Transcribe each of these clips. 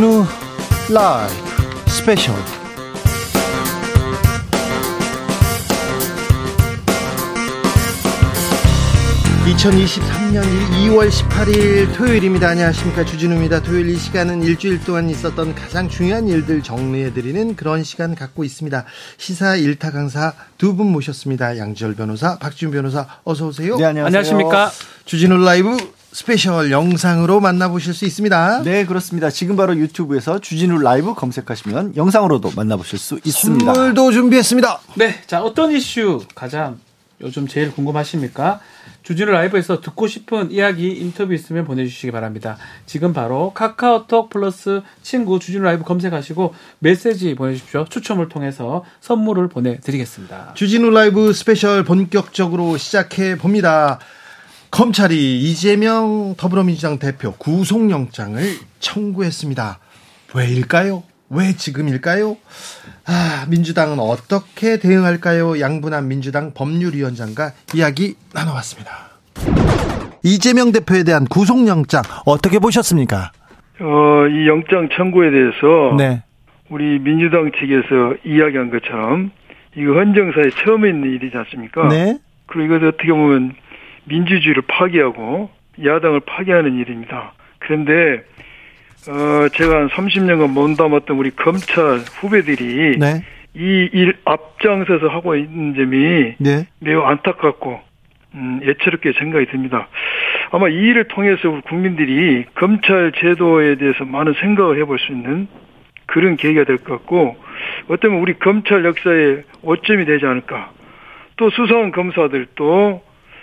주진우 라이브 스페셜 2023년 2월 18일 토요일입니다. 안녕하십니까. 주진우입니다. 토요일 이 시간은 일주일 동안 있었던 가장 중요한 일들 정리해드리는 그런 시간 갖고 있습니다. 시사 일타 강사 두 분 모셨습니다. 양지열 변호사, 박지훈 변호사, 어서오세요. 네, 안녕하세요. 안녕하십니까. 주진우 라이브 스페셜 영상으로 만나보실 수 있습니다. 네, 그렇습니다. 지금 바로 유튜브에서 주진우 라이브 검색하시면 영상으로도 만나보실 수 있습니다. 선물도 준비했습니다. 네, 자, 어떤 이슈 가장 요즘 제일 궁금하십니까? 주진우 라이브에서 듣고 싶은 이야기 인터뷰 있으면 보내주시기 바랍니다. 지금 바로 카카오톡 플러스 친구 주진우 라이브 검색하시고 메시지 보내주십시오. 추첨을 통해서 선물을 보내드리겠습니다. 주진우 라이브 스페셜 본격적으로 시작해 봅니다. 검찰이 이재명 더불어민주당 대표 구속영장을 청구했습니다. 왜일까요? 왜 지금일까요? 아, 민주당은 어떻게 대응할까요? 양분한 민주당 법률위원장과 이야기 나눠봤습니다. 이재명 대표에 대한 구속영장 어떻게 보셨습니까? 어, 이 영장 청구에 대해서 네. 우리 민주당 측에서 이야기한 것처럼 이거 헌정사에 처음 있는 일이지 않습니까? 네. 그리고 이것도 어떻게 보면 민주주의를 파괴하고 야당을 파괴하는 일입니다. 그런데 어, 제가 한 30년간 몸담았던 우리 검찰 후배들이 네. 이일 앞장서서 하고 있는 점이 네. 매우 안타깝고 음, 예처롭게 생각이 듭니다. 아마 이 일을 통해서 우리 국민들이 검찰 제도에 대해서 많은 생각을 해볼 수 있는 그런 계기가 될 것 같고 어쩌면 우리 검찰 역사의 오점이 되지 않을까. 또 수사한 검사들도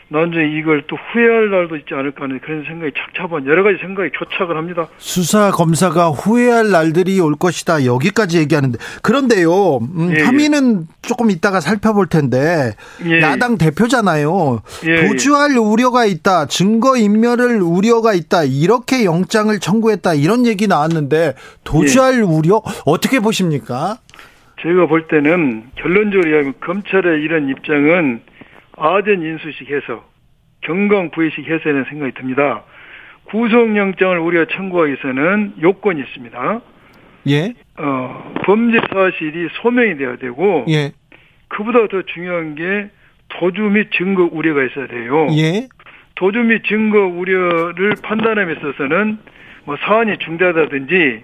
나중에 이걸 또 후회할 날도 있지 않을까 하는 그런 생각이 착잡한 여러 가지 생각이 교착을 합니다. 수사 검사가 후회할 날들이 올 것이다. 여기까지 얘기하는데 그런데요. 음, 예, 예. 혐의는 조금 이따가 살펴볼 텐데 예, 야당 대표잖아요. 예, 도주할 우려가 있다. 증거 인멸을 우려가 있다. 이렇게 영장을 청구했다. 이런 얘기 나왔는데 도주할 예. 우려 어떻게 보십니까? 제가 볼 때는 결론적으로 이야기하면 검찰의 이런 입장은 아전 인수식 해서 경강 부의식 해서라는 생각이 듭니다. 구속영장을 우리가 청구하기 위해서는 요건이 있습니다. 예. 어, 범죄 사실이 소명이 돼야 되고 예. 그보다 더 중요한 게 도주 및 증거 우려가 있어야 돼요. 예. 도주 및 증거 우려를 판단함에 있어서는 뭐 사안이 중대하다든지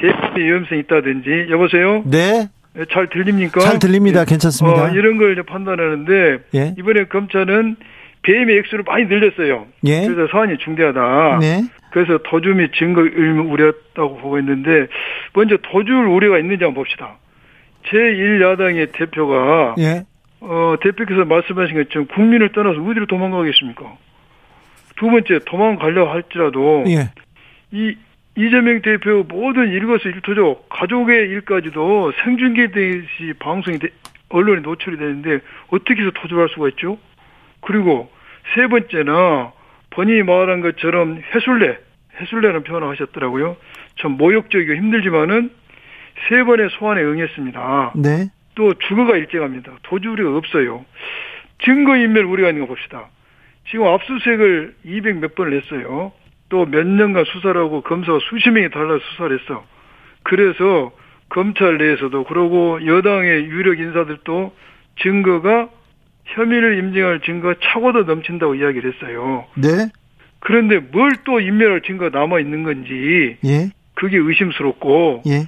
재판의 위험성이 있다든지 여보세요? 네. 예, 잘 들립니까? 잘 들립니다. 예. 괜찮습니다. 어, 이런 걸 이제 판단하는데 예. 이번에 검찰은 배임의 액수를 많이 늘렸어요. 예. 그래서 사안이 중대하다. 네. 그래서 도주 및 증거 의무 우려했다고 보고 있는데 먼저 도주를 우려가 있는지 한번 봅시다. 제1야당의 대표가 예. 어, 대표께서 말씀하신 것처럼 국민을 떠나서 어디로 도망가겠습니까? 두 번째 도망가려 할지라도 예. 이 이재명 대표 모든 일거수일투족 가족의 일까지도 생중계되듯이 방송이 돼- 언론에 노출이 되는데 어떻게 해서 도주할 수가 있죠? 그리고 세 번째나 본인이 말한 것처럼 해술래 해술래라는 표현을 하셨더라고요. 참 모욕적이고 힘들지만은 세 번의 소환에 응했습니다. 네. 또 주거가 일정합니다. 도주 우리가 없어요. 증거인멸 우려가 있는 거 봅시다. 지금 압수수색을 200 몇 번을 했어요. 또 몇 년간 수사를 하고 검사가 수십 명이 달라 수사를 했어. 그래서 검찰 내에서도 그러고 여당의 유력 인사들도 증거가 혐의를 인정할 증거가 차고도 넘친다고 이야기를 했어요. 네. 그런데 뭘 또 인멸할 증거가 남아 있는 건지 예. 그게 의심스럽고 예.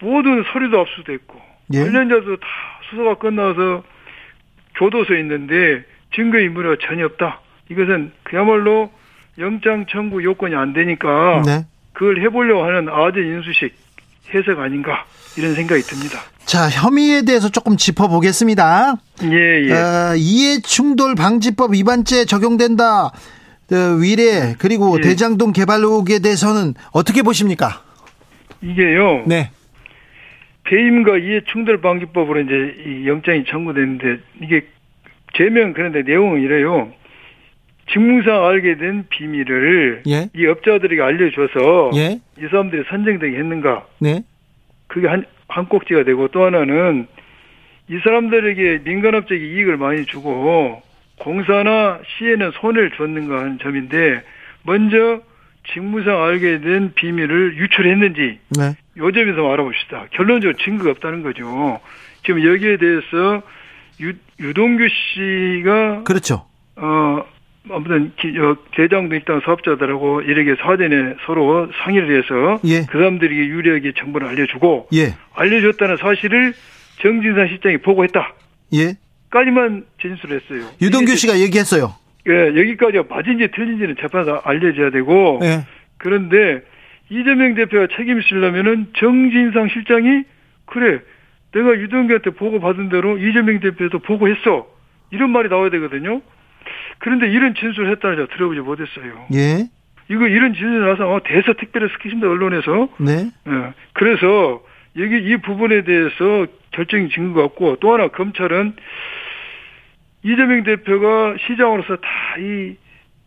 모든 서류도 압수됐고 예. 관련자도 다 수사가 끝나서 교도소에 있는데 증거 인물이 전혀 없다. 이것은 그야말로 영장 청구 요건이 안 되니까 네. 그걸 해보려고 하는 아재 인수식 해석 아닌가 이런 생각이 듭니다. 자, 혐의에 대해서 조금 짚어보겠습니다. 예, 예. 어, 이해 충돌 방지법 위반죄 적용된다. 어, 위례 그리고 예. 대장동 개발 의혹에 대해서는 어떻게 보십니까? 이게요. 네. 배임과 이해 충돌 방지법으로 이제 이 영장이 청구됐는데 이게 제명 그런데 내용은 이래요. 직무상 알게 된 비밀을 예. 이 업자들에게 알려줘서 예. 이 사람들이 선정되게 했는가 네. 그게 한, 한 꼭지가 되고 또 하나는 이 사람들에게 민간업적인 이익을 많이 주고 공사나 시에는 손해를 줬는가 하는 점인데 먼저 직무상 알게 된 비밀을 유출했는지 네. 요 점에서 알아봅시다. 결론적으로 증거가 없다는 거죠. 지금 여기에 대해서 유, 유동규 씨가 그렇죠. 어 아무튼 기, 어, 대장동 입당 사업자들하고 이렇게 사전에 서로 상의를 해서 예. 그 사람들에게 유리하게 정보를 알려주고 예. 알려줬다는 사실을 정진상 실장이 보고했다. 예. 까지만 진술했어요. 유동규 이게 씨가 얘기했어요. 예, 여기까지가 맞은지 틀린지는 재판에서 알려줘야 되고 예. 그런데 이재명 대표가 책임지려면은 정진상 실장이 그래 내가 유동규한테 보고 받은 대로 이재명 대표도 보고했어 이런 말이 나와야 되거든요. 그런데 이런 진술을 했다는 저 들어보지 못했어요. 예. 이거 이런 진술이 나서 어, 대서 특별히 시키신다 언론에서 네. 예. 그래서 여기 이 부분에 대해서 결정이 증거가 없고 또 하나 검찰은 이재명 대표가 시장으로서 다 이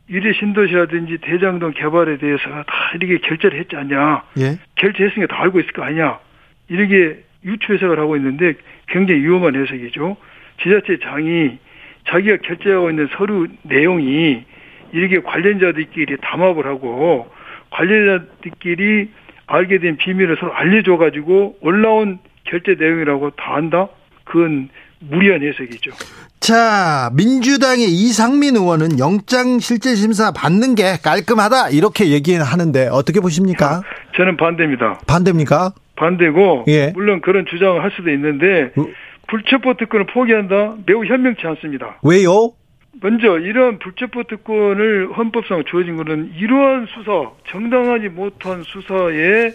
유리 신도시라든지 대장 동 개발에 대해서 다 이렇게 결제를 했지 않냐. 예. 결제했으니까 다 알고 있을 거 아니냐. 이렇게 유추 해석을 하고 있는데 굉장히 위험한 해석이죠. 지자체 장이 자기가 결제하고 있는 서류 내용이 이렇게 관련자들끼리 담합을 하고 관련자들끼리 알게 된 비밀을 서로 알려줘가지고 올라온 결제 내용이라고 다 안다? 그건 무리한 해석이죠. 자, 민주당의 이상민 의원은 영장 실질 심사 받는 게 깔끔하다 이렇게 얘기하는데 어떻게 보십니까? 저는 반대입니다. 반대입니까? 반대고 예. 물론 그런 주장을 할 수도 있는데 어? 불체포 특권을 포기한다? 매우 현명치 않습니다. 왜요? 먼저 이러한 불체포 특권을 헌법상 주어진 것은 이러한 수사, 정당하지 못한 수사에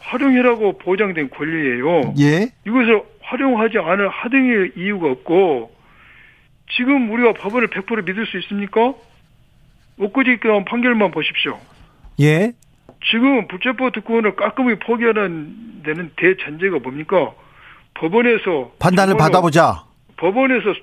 활용이라고 보장된 권리예요. 예. 이것을 활용하지 않을 하등의 이유가 없고 지금 우리가 법원을 100% 믿을 수 있습니까? 엊그제 나온 판결만 보십시오. 예. 지금 불체포 특권을 깔끔하게 포기하는 데는 대전제가 뭡니까? 법원에서 판단을 받아보자. 법원에서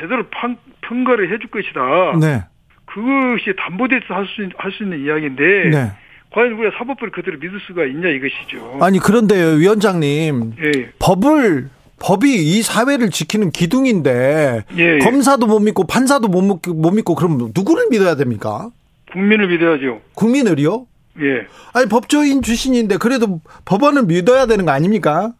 제대로 판, 평가를 해줄 것이다. 네. 그것이 담보돼서 할 수 할 수 있는 이야기인데 네. 과연 우리가 사법부를 그대로 믿을 수가 있냐 이것이죠. 아니 그런데 위원장님 예, 법을 법이 이 사회를 지키는 기둥인데 예, 예. 검사도 못 믿고 판사도 못 믿고, 못 믿고 그럼 누구를 믿어야 됩니까? 국민을 믿어야죠. 국민을요? 예, 아니 법조인 출신인데 그래도 법원을 믿어야 되는 거 아닙니까?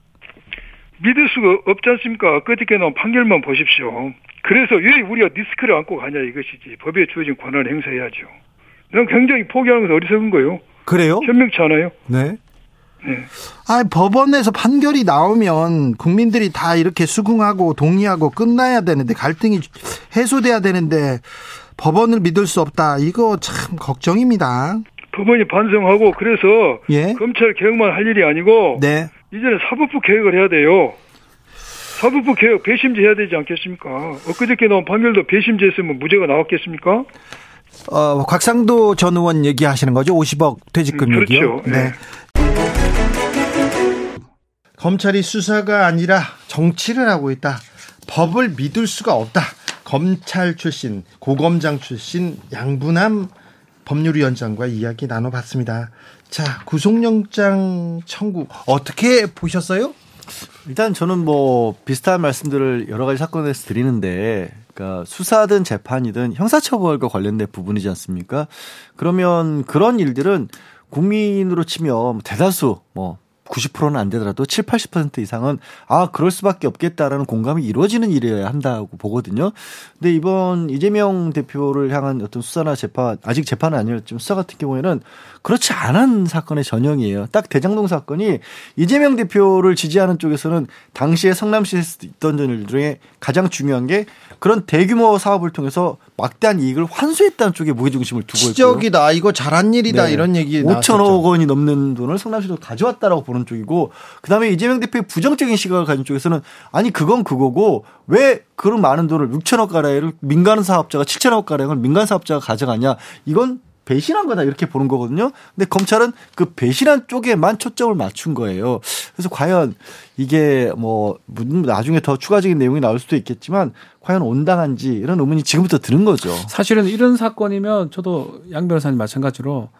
믿을 수가 없지 않습니까? 끝에 나온 판결만 보십시오. 그래서 왜 우리가 리스크를 안고 가냐 이것이지. 법에 주어진 권한을 행사해야죠. 난 굉장히 포기하는 것은 어리석은 거예요. 그래요? 현명치 않아요. 네. 네. 아 법원에서 판결이 나오면 국민들이 다 이렇게 수긍하고 동의하고 끝나야 되는데 갈등이 해소돼야 되는데 법원을 믿을 수 없다. 이거 참 걱정입니다. 법원이 반성하고 그래서 예. 검찰 개혁만 할 일이 아니고 네. 이제는 사법부 개혁을 해야 돼요. 사법부 개혁 배심제 해야 되지 않겠습니까? 엊그저께 나온 판결도 배심제 했으면 무죄가 나왔겠습니까? 어, 곽상도 전 의원 얘기하시는 거죠? 50억 퇴직금액이요? 음, 그렇죠. 네. 검찰이 수사가 아니라 정치를 하고 있다. 법을 믿을 수가 없다. 검찰 출신, 고검장 출신 양분함 법률위원장과 이야기 나눠봤습니다. 자, 구속영장 청구 어떻게 보셨어요? 일단 저는 뭐 비슷한 말씀들을 여러 가지 사건에서 드리는데, 그러니까 수사든 재판이든 형사처벌과 관련된 부분이지 않습니까? 그러면 그런 일들은 국민으로 치면 뭐 대다수 뭐 90%는 안 되더라도 7, 80% 이상은 아, 그럴 수밖에 없겠다라는 공감이 이루어지는 일이어야 한다고 보거든요. 근데 이번 이재명 대표를 향한 어떤 수사나 재판, 아직 재판은 아니었지만 수사 같은 경우에는 그렇지 않은 사건의 전형이에요. 딱 대장동 사건이 이재명 대표를 지지하는 쪽에서는 당시에 성남시에서 있던 일 중에 가장 중요한 게 그런 대규모 사업을 통해서 막대한 이익을 환수했다는 쪽에 무게중심을 두고 있고요. 지적이다. 이거 잘한 일이다. 네. 이런 얘기 5천억 원이 넘는 돈을 성남시로 가져왔다라고 보는 쪽이고 그다음에 이재명 대표의 부정적인 시각을 가진 쪽에서는 아니 그건 그거고 왜 그런 많은 돈을 6천억 가량을 민간 사업자가 7천억 가량을 민간 사업자가 가져가냐 이건 배신한 거다 이렇게 보는 거거든요. 근데 검찰은 그 배신한 쪽에만 초점을 맞춘 거예요. 그래서 과연 이게 뭐 나중에 더 추가적인 내용이 나올 수도 있겠지만 과연 온당한지 이런 의문이 지금부터 드는 거죠. 사실은 이런 사건이면 저도 양 변호사님 마찬가지로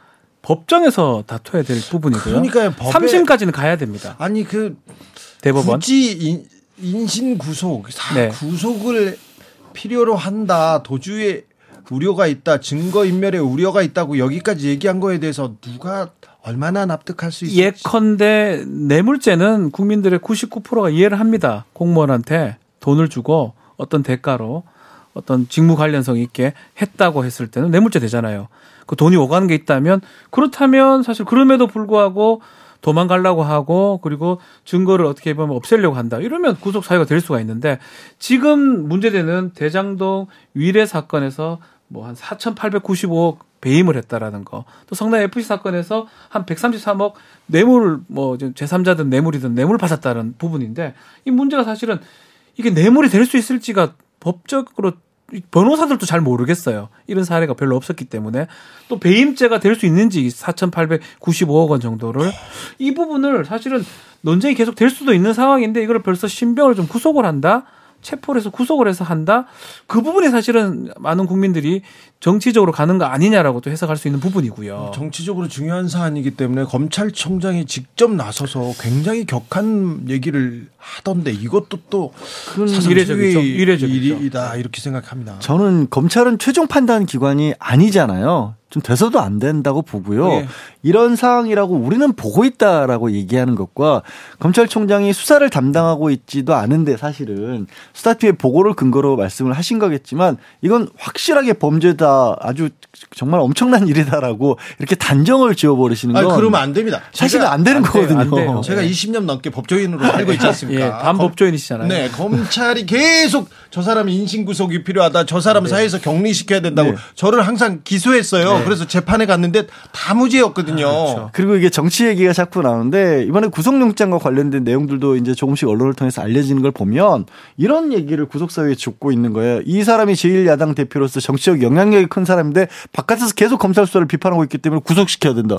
법정에서 다퉈야 될 부분이고요. 그러니까요, 법에- 3심까지는 가야 됩니다. 아니 그 대법원. 굳이 인, 인신 구속, 사- 네. 구속을 필요로 한다. 도주의 우려가 있다, 증거 인멸에 우려가 있다고 여기까지 얘기한 거에 대해서 누가 얼마나 납득할 수 있을지. 예컨대 뇌물죄는 국민들의 99%가 이해를 합니다. 공무원한테 돈을 주고 어떤 대가로 어떤 직무 관련성 있게 했다고 했을 때는 뇌물죄 되잖아요. 그 돈이 오가는 게 있다면 그렇다면 사실 그럼에도 불구하고 도망가려고 하고 그리고 증거를 어떻게 보면 없애려고 한다. 이러면 구속 사유가 될 수가 있는데 지금 문제되는 대장동 위례 사건에서 뭐 한 4,895억 배임을 했다라는 거. 또 성남 FC 사건에서 한 133억 뇌물 뭐 제3자든 뇌물이든 뇌물 받았다는 부분인데 이 문제가 사실은 이게 뇌물이 될 수 있을지가 법적으로 변호사들도 잘 모르겠어요. 이런 사례가 별로 없었기 때문에 또 배임죄가 될 수 있는지 4,895억 원 정도를 이 부분을 사실은 논쟁이 계속 될 수도 있는 상황인데 이걸 벌써 신병을 좀 구속을 한다. 체포를 해서 구속을 해서 한다. 그 부분이 사실은 많은 국민들이 정치적으로 가는 거 아니냐라고 또 해석할 수 있는 부분이고요. 정치적으로 중요한 사안이기 때문에 검찰청장이 직접 나서서 굉장히 격한 얘기를 하던데 이것도 또 사상 이례적이죠. 초유의 이례적이죠. 일이다 이렇게 생각합니다. 저는 검찰은 최종 판단 기관이 아니잖아요. 좀 돼서도 안 된다고 보고요. 예. 이런 상황이라고 우리는 보고 있다라고 얘기하는 것과 검찰총장이 수사를 담당하고 있지도 않은데 사실은 수사팀의 보고를 근거로 말씀을 하신 거겠지만 이건 확실하게 범죄다 아주 정말 엄청난 일이다라고 이렇게 단정을 지어버리시는 건 아니, 그러면 안 됩니다. 사실은 안 되는 안 거거든요. 안 돼요. 제가 20년 넘게 법조인으로 살고 있지 않습니까? 예, 반법조인이시잖아요. 네, 검찰이 계속 저 사람 인신 구속이 필요하다. 저 사람 사회에서 격리시켜야 된다고 네. 저를 항상 기소했어요. 그래서 재판에 갔는데 다 무죄였거든요. 그렇죠. 그리고 이게 정치 얘기가 자꾸 나오는데 이번에 구속영장과 관련된 내용들도 이제 조금씩 언론을 통해서 알려지는 걸 보면 이런 얘기를 구속사유에 줬고 있는 거예요. 이 사람이 제1야당 대표로서 정치적 영향력 이 큰 사람인데 바깥에서 계속 검찰 수사를 비판하고 있기 때문에 구속시켜야 된다.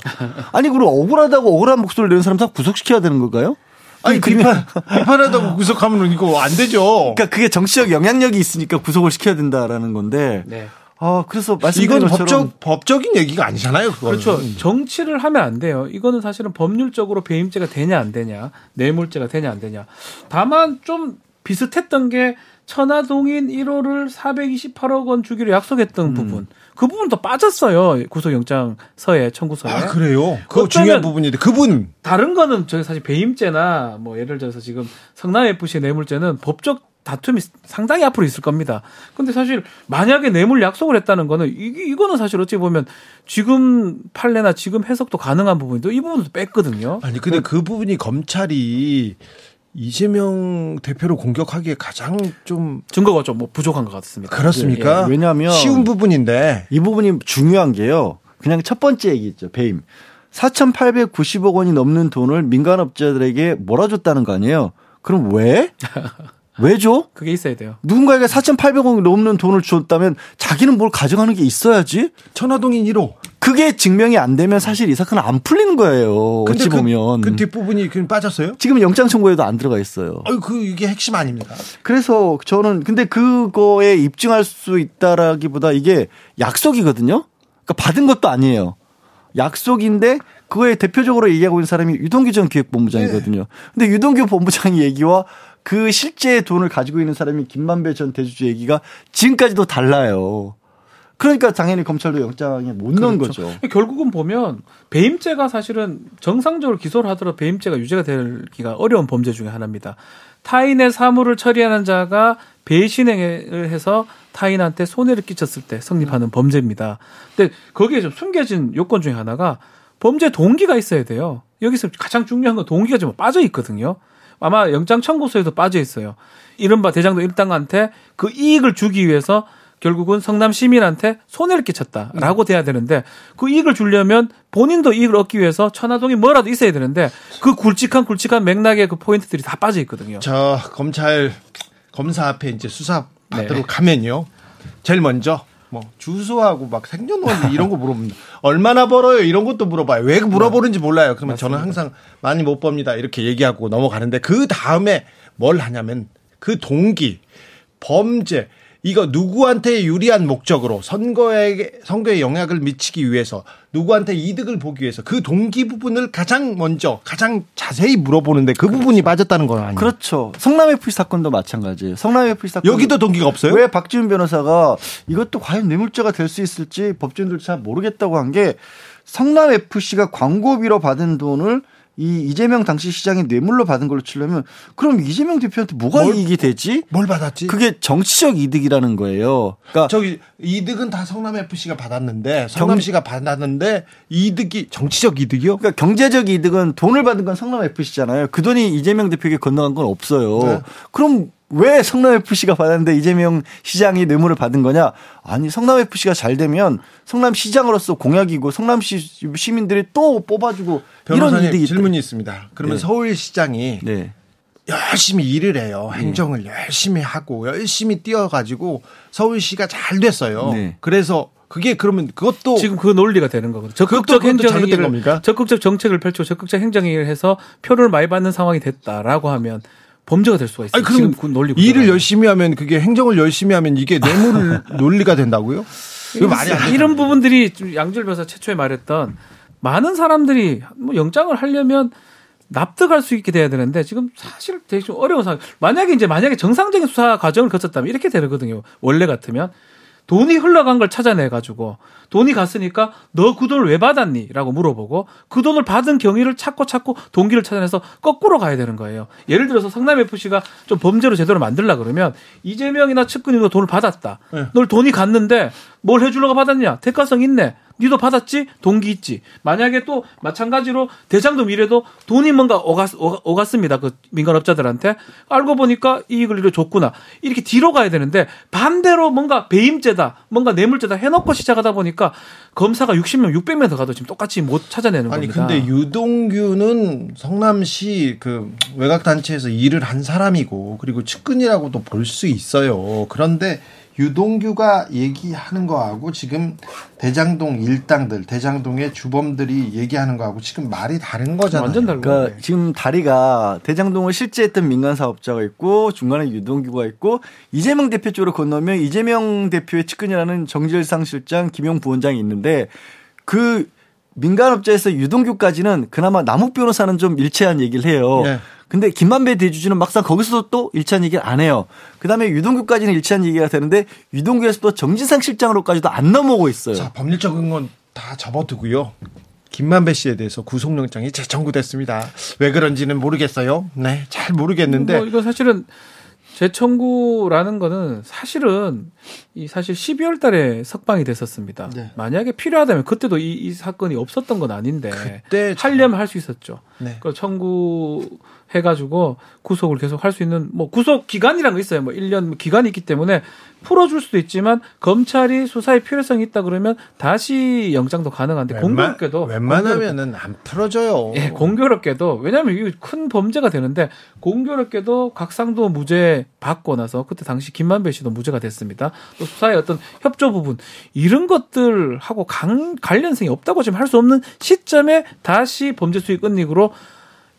아니 그리고 억울하다고 억울한 목소리를 내는 사람 다 구속시켜야 되는 건가요? 아니 그게 비판 비판하다고 구속하면 이거 안 되죠. 그러니까 그게 정치적 영향력이 있으니까 구속을 시켜야 된다라는 건데. 네. 아 그래서 말씀드린 이건 것처럼 법적 법적인 얘기가 아니잖아요. 그거는. 그렇죠. 정치를 하면 안 돼요. 이거는 사실은 법률적으로 배임죄가 되냐 안 되냐, 뇌물죄가 되냐 안 되냐. 다만 좀 비슷했던 게 천화동인 1호를 428억 원 주기로 약속했던 음. 부분. 그 부분도 빠졌어요. 구속영장 서에 청구서에. 아 그래요. 그거 중요한 부분인데 그분 다른 거는 저희 사실 배임죄나 뭐 예를 들어서 지금 성남 FC 뇌물죄는 법적 다툼이 상당히 앞으로 있을 겁니다. 근데 사실 만약에 뇌물 약속을 했다는 거는 이, 이거는 사실 어찌 보면 지금 판례나 지금 해석도 가능한 부분인데 이 부분도 뺐거든요. 아니 근데 그 부분이 검찰이 이재명 대표를 공격하기에 가장 좀 증거가 좀 뭐 부족한 것 같습니다. 그렇습니까? 예, 왜냐하면 쉬운 부분인데 이 부분이 중요한 게요. 그냥 첫 번째 얘기 있죠. 배임. 4,890억 원이 넘는 돈을 민간업자들에게 몰아줬다는 거 아니에요. 그럼 왜? 왜 줘? 그게 있어야 돼요. 누군가에게 4,800억 넘는 돈을 줬다면 자기는 뭘 가져가는 게 있어야지? 천화동인 1호. 그게 증명이 안 되면 사실 이 사건은 안 풀리는 거예요. 어찌 그, 보면. 그 뒷부분이 그냥 빠졌어요? 지금 영장 청구에도 안 들어가 있어요. 아유 그 이게 핵심 아닙니까? 그래서 저는 근데 그거에 입증할 수 있다라기보다 이게 약속이거든요. 그러니까 받은 것도 아니에요. 약속인데 그거에 대표적으로 얘기하고 있는 사람이 유동규 전 기획본부장이거든요. 근데 유동규 본부장 얘기와 그 실제 돈을 가지고 있는 사람이 김만배 전 대주주 얘기가 지금까지도 달라요. 그러니까 당연히 검찰도 영장에 못 넣은 거죠. 결국은 보면 배임죄가 사실은 정상적으로 기소를 하더라도 배임죄가 유죄가 되기가 어려운 범죄 중에 하나입니다. 타인의 사물을 처리하는 자가 배신행을 해서 타인한테 손해를 끼쳤을 때 성립하는 범죄입니다. 근데 거기에 좀 숨겨진 요건 중에 하나가 범죄 동기가 있어야 돼요. 여기서 가장 중요한 건 동기가 좀 빠져 있거든요. 아마 영장 청구서에도 빠져 있어요. 이른바 대장동 일당한테 그 이익을 주기 위해서 결국은 성남 시민한테 손해를 끼쳤다라고 돼야 되는데 그 이익을 주려면 본인도 이익을 얻기 위해서 천화동이 뭐라도 있어야 되는데 그 굵직한 굵직한 맥락의 그 포인트들이 다 빠져 있거든요. 저 검찰 검사 앞에 이제 수사 받으러 네. 가면요. 제일 먼저 뭐 주소하고 막 생년월일 이런 거 물어봅니다. 얼마나 벌어요? 이런 것도 물어봐요. 왜 물어보는지 몰라요. 그러면 저는 항상 많이 못 법니다. 이렇게 얘기하고 넘어가는데 그 다음에 뭘 하냐면 그 동기, 범죄 이거 누구한테 유리한 목적으로 선거에 선거에 영향을 미치기 위해서 누구한테 이득을 보기 위해서 그 동기 부분을 가장 먼저 가장 자세히 물어보는데 그 부분이 빠졌다는 건 아니에요. 그렇죠. 성남 FC 사건도 마찬가지예요. 성남 FC 사건 여기도 동기가 없어요? 왜 박지훈 변호사가 이것도 과연 뇌물죄가 될 수 있을지 법조인들 잘 모르겠다고 한 게 성남 FC가 광고비로 받은 돈을 이 이재명 당시 시장이 뇌물로 받은 걸로 치려면 그럼 이재명 대표한테 뭐가 뭘- 이익이 되지? 뭘 받았지? 그게 정치적 이득이라는 거예요. 그러니까 저기 이득은 다 성남 FC가 받았는데 성남시가 받았는데 이득이 정치적 이득이요? 그러니까 경제적 이득은 돈을 받은 건 성남 FC잖아요. 그 돈이 이재명 대표에게 건너간 건 없어요. 네. 그럼 왜 성남 FC가 받았는데 이재명 시장이 뇌물을 받은 거냐? 아니 성남 FC가 잘 되면 성남 시장으로서 공약이고 성남 시 시민들이 또 뽑아주고 이런 변호사님 이득이 질문이 있습니다. 그러면 네. 서울시장이 네. 열심히 일을 해요. 행정을 열심히 하고 열심히 뛰어가지고 서울시가 잘 됐어요. 네. 그래서 그게 그러면 그것도 지금 그 논리가 되는 거거든요. 적극적 행정행위를 겁니까? 적극적 정책을 펼치고 적극적 행정행위를 해서 표를 많이 받는 상황이 됐다라고 하면 범죄가 될 수가 있어요. 아니 그럼 지금 그 논리 일을 구조가. 열심히 하면 그게 행정을 열심히 하면 이게 뇌물 논리가 된다고요? 이거 말이 안 돼. 이런 부분들이 좀 양질 변호사 최초에 말했던 많은 사람들이 뭐 영장을 하려면 납득할 수 있게 돼야 되는데 지금 사실 되게 좀 어려운 상황. 만약에 이제 만약에 정상적인 수사 과정을 거쳤다면 이렇게 되거든요. 원래 같으면 돈이 흘러간 걸 찾아내 가지고 돈이 갔으니까 너 그 돈을 왜 받았니?라고 물어보고 그 돈을 받은 경위를 찾고 찾고 동기를 찾아내서 거꾸로 가야 되는 거예요. 예를 들어서 성남 FC가 좀 범죄로 제대로 만들라 그러면 이재명이나 측근이가 돈을 받았다. 네. 널 돈이 갔는데 뭘 해주려고 받았냐? 대가성 있네. 니도 받았지? 동기 있지. 만약에 또 마찬가지로 대장도 미래도 돈이 뭔가 오갔, 오갔- 오갔 습니다. 그 민간업자들한테. 알고 보니까 이익을 이렇게 줬구나. 이렇게 뒤로 가야 되는데 반대로 뭔가 배임죄다, 뭔가 뇌물죄다 해놓고 시작하다 보니까 검사가 60명, 600명 더 가도 지금 똑같이 못 찾아내는 아니 겁니다. 근데 유동규는 성남시 그 외곽 단체에서 일을 한 사람이고 그리고 측근이라고도 볼 수 있어요. 그런데 유동규가 얘기하는 거하고 지금 대장동 일당들, 대장동의 주범들이 얘기하는 거하고 지금 말이 다른 거잖아요. 완전 다른 그러니까. 지금 다리가 대장동을 실제했던 민간 사업자가 있고 중간에 유동규가 있고 이재명 대표 쪽으로 건너면 이재명 대표의 측근이라는 정질상 실장, 김용 부원장이 있는데 그 민간업자에서 유동규까지는 그나마 남욱 변호사는 좀 일체한 얘기를 해요. 네. 근데 김만배 대주주는 막상 거기서도 또 일치한 얘기를 안 해요. 그 다음에 유동규까지는 일치한 얘기가 되는데 유동규에서도 정진상 실장으로까지도 안 넘어오고 있어요. 자, 법률적인 건 다 접어두고요. 김만배 씨에 대해서 구속영장이 재청구됐습니다. 왜 그런지는 모르겠어요. 네, 잘 모르겠는데 뭐 이거 사실은 재청구라는 거는 사실은 이 사실 12월 달에 석방이 됐었습니다. 네. 만약에 필요하다면 그때도 이, 이 사건이 없었던 건 아닌데 그때 하려면 할 수 있었죠. 네. 그 청구 해가지고 구속을 계속 할 수 있는 뭐 구속 기간이란 거 있어요. 뭐 1년 기간이 있기 때문에 풀어줄 수도 있지만 검찰이 수사에 필요성이 있다 그러면 다시 영장도 가능한데 공교롭게도 웬만하면은 안 풀어져요. 예, 공교롭게도 왜냐하면 이게 큰 범죄가 되는데 공교롭게도 각상도 무죄 받고 나서 그때 당시 김만배 씨도 무죄가 됐습니다. 또 수사의 어떤 협조 부분 이런 것들하고 강, 관련성이 없다고 지금 할 수 없는 시점에 다시 범죄 수익 은닉으로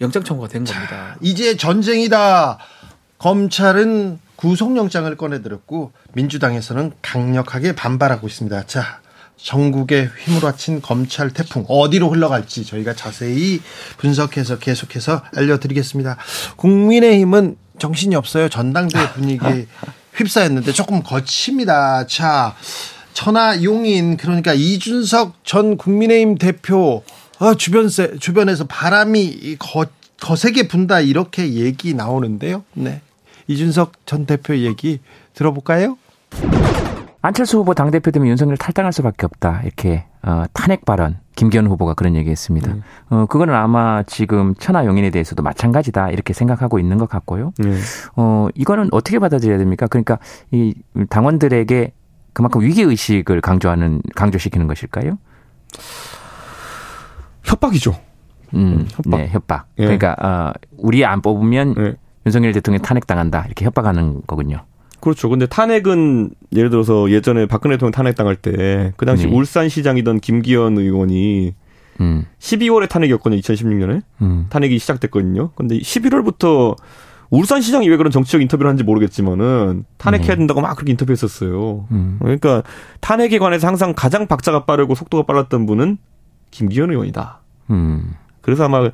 영장 청구가 된 겁니다. 이제 전쟁이다. 검찰은 구속영장을 꺼내들었고 민주당에서는 강력하게 반발하고 있습니다. 자, 전국에 휘몰아친 검찰 태풍 어디로 흘러갈지 저희가 자세히 분석해서 계속해서 알려드리겠습니다. 국민의힘은 정신이 없어요. 전당대회 분위기에 휩싸였는데 조금 거칩니다. 자, 천하 용인 그러니까 이준석 전 국민의힘 대표 아, 주변세, 주변에서 바람이 거, 거세게 분다 이렇게 얘기 나오는데요. 네. 이준석 전 대표 얘기 들어볼까요? 안철수 후보 당대표 되면 윤석열 탈당할 수밖에 없다. 이렇게 어, 탄핵 발언 김기현 후보가 그런 얘기했습니다. 어, 그거는 아마 지금 천하 용인에 대해서도 마찬가지다 이렇게 생각하고 있는 것 같고요. 어, 이거는 어떻게 받아들여야 됩니까? 그러니까 이 당원들에게 그만큼 위기 의식을 강조하는 강조시키는 것일까요? 협박이죠. 음, 협박. 네, 협박. 예. 그러니까 어, 우리 안 뽑으면 예. 윤석열 대통령 탄핵 당한다 이렇게 협박하는 거군요. 그렇죠. 근데 탄핵은 예를 들어서 예전에 박근혜 대통령 탄핵 당할 때 그 당시 네. 울산시장이던 김기현 의원이 음, 12월에 탄핵이었거든요. 2016년에 음, 탄핵이 시작됐거든요. 근데 11월부터 울산시장이 왜 그런 정치적 인터뷰를 하는지 모르겠지만은 탄핵해야 네. 된다고 막 그렇게 인터뷰했었어요. 음. 그러니까 탄핵에 관해서 항상 가장 박자가 빠르고 속도가 빨랐던 분은 김기현 의원이다. 음. 그래서 아마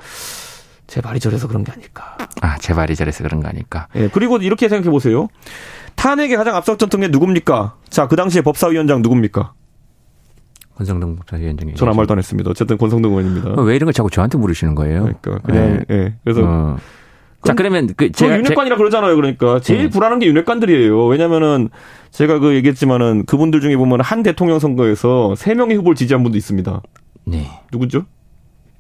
제 말이 저래서 그런 게 아닐까. 아, 제 말이 저래서 그런 거 아닐까. 예, 그리고 이렇게 생각해 보세요. 탄핵에 가장 앞섰던 게 누굽니까? 자, 그 당시에 법사위원장 누굽니까? 권성동 국사위원장이. 전 아무 말도 안 했습니다. 어쨌든 권성동 의원입니다. 왜 이런 걸 자꾸 저한테 물으시는 거예요? 그러니까 그냥 예. 그래서 어. 자, 그러면 그 제가 윤핵관이라 그러잖아요. 그러니까 제일 네. 불안한 게 윤핵관들이에요. 왜냐면은 제가 그 얘기했지만은 그분들 중에 보면 한 대통령 선거에서 세 명의 후보를 지지한 분도 있습니다. 제- 네. 누구죠?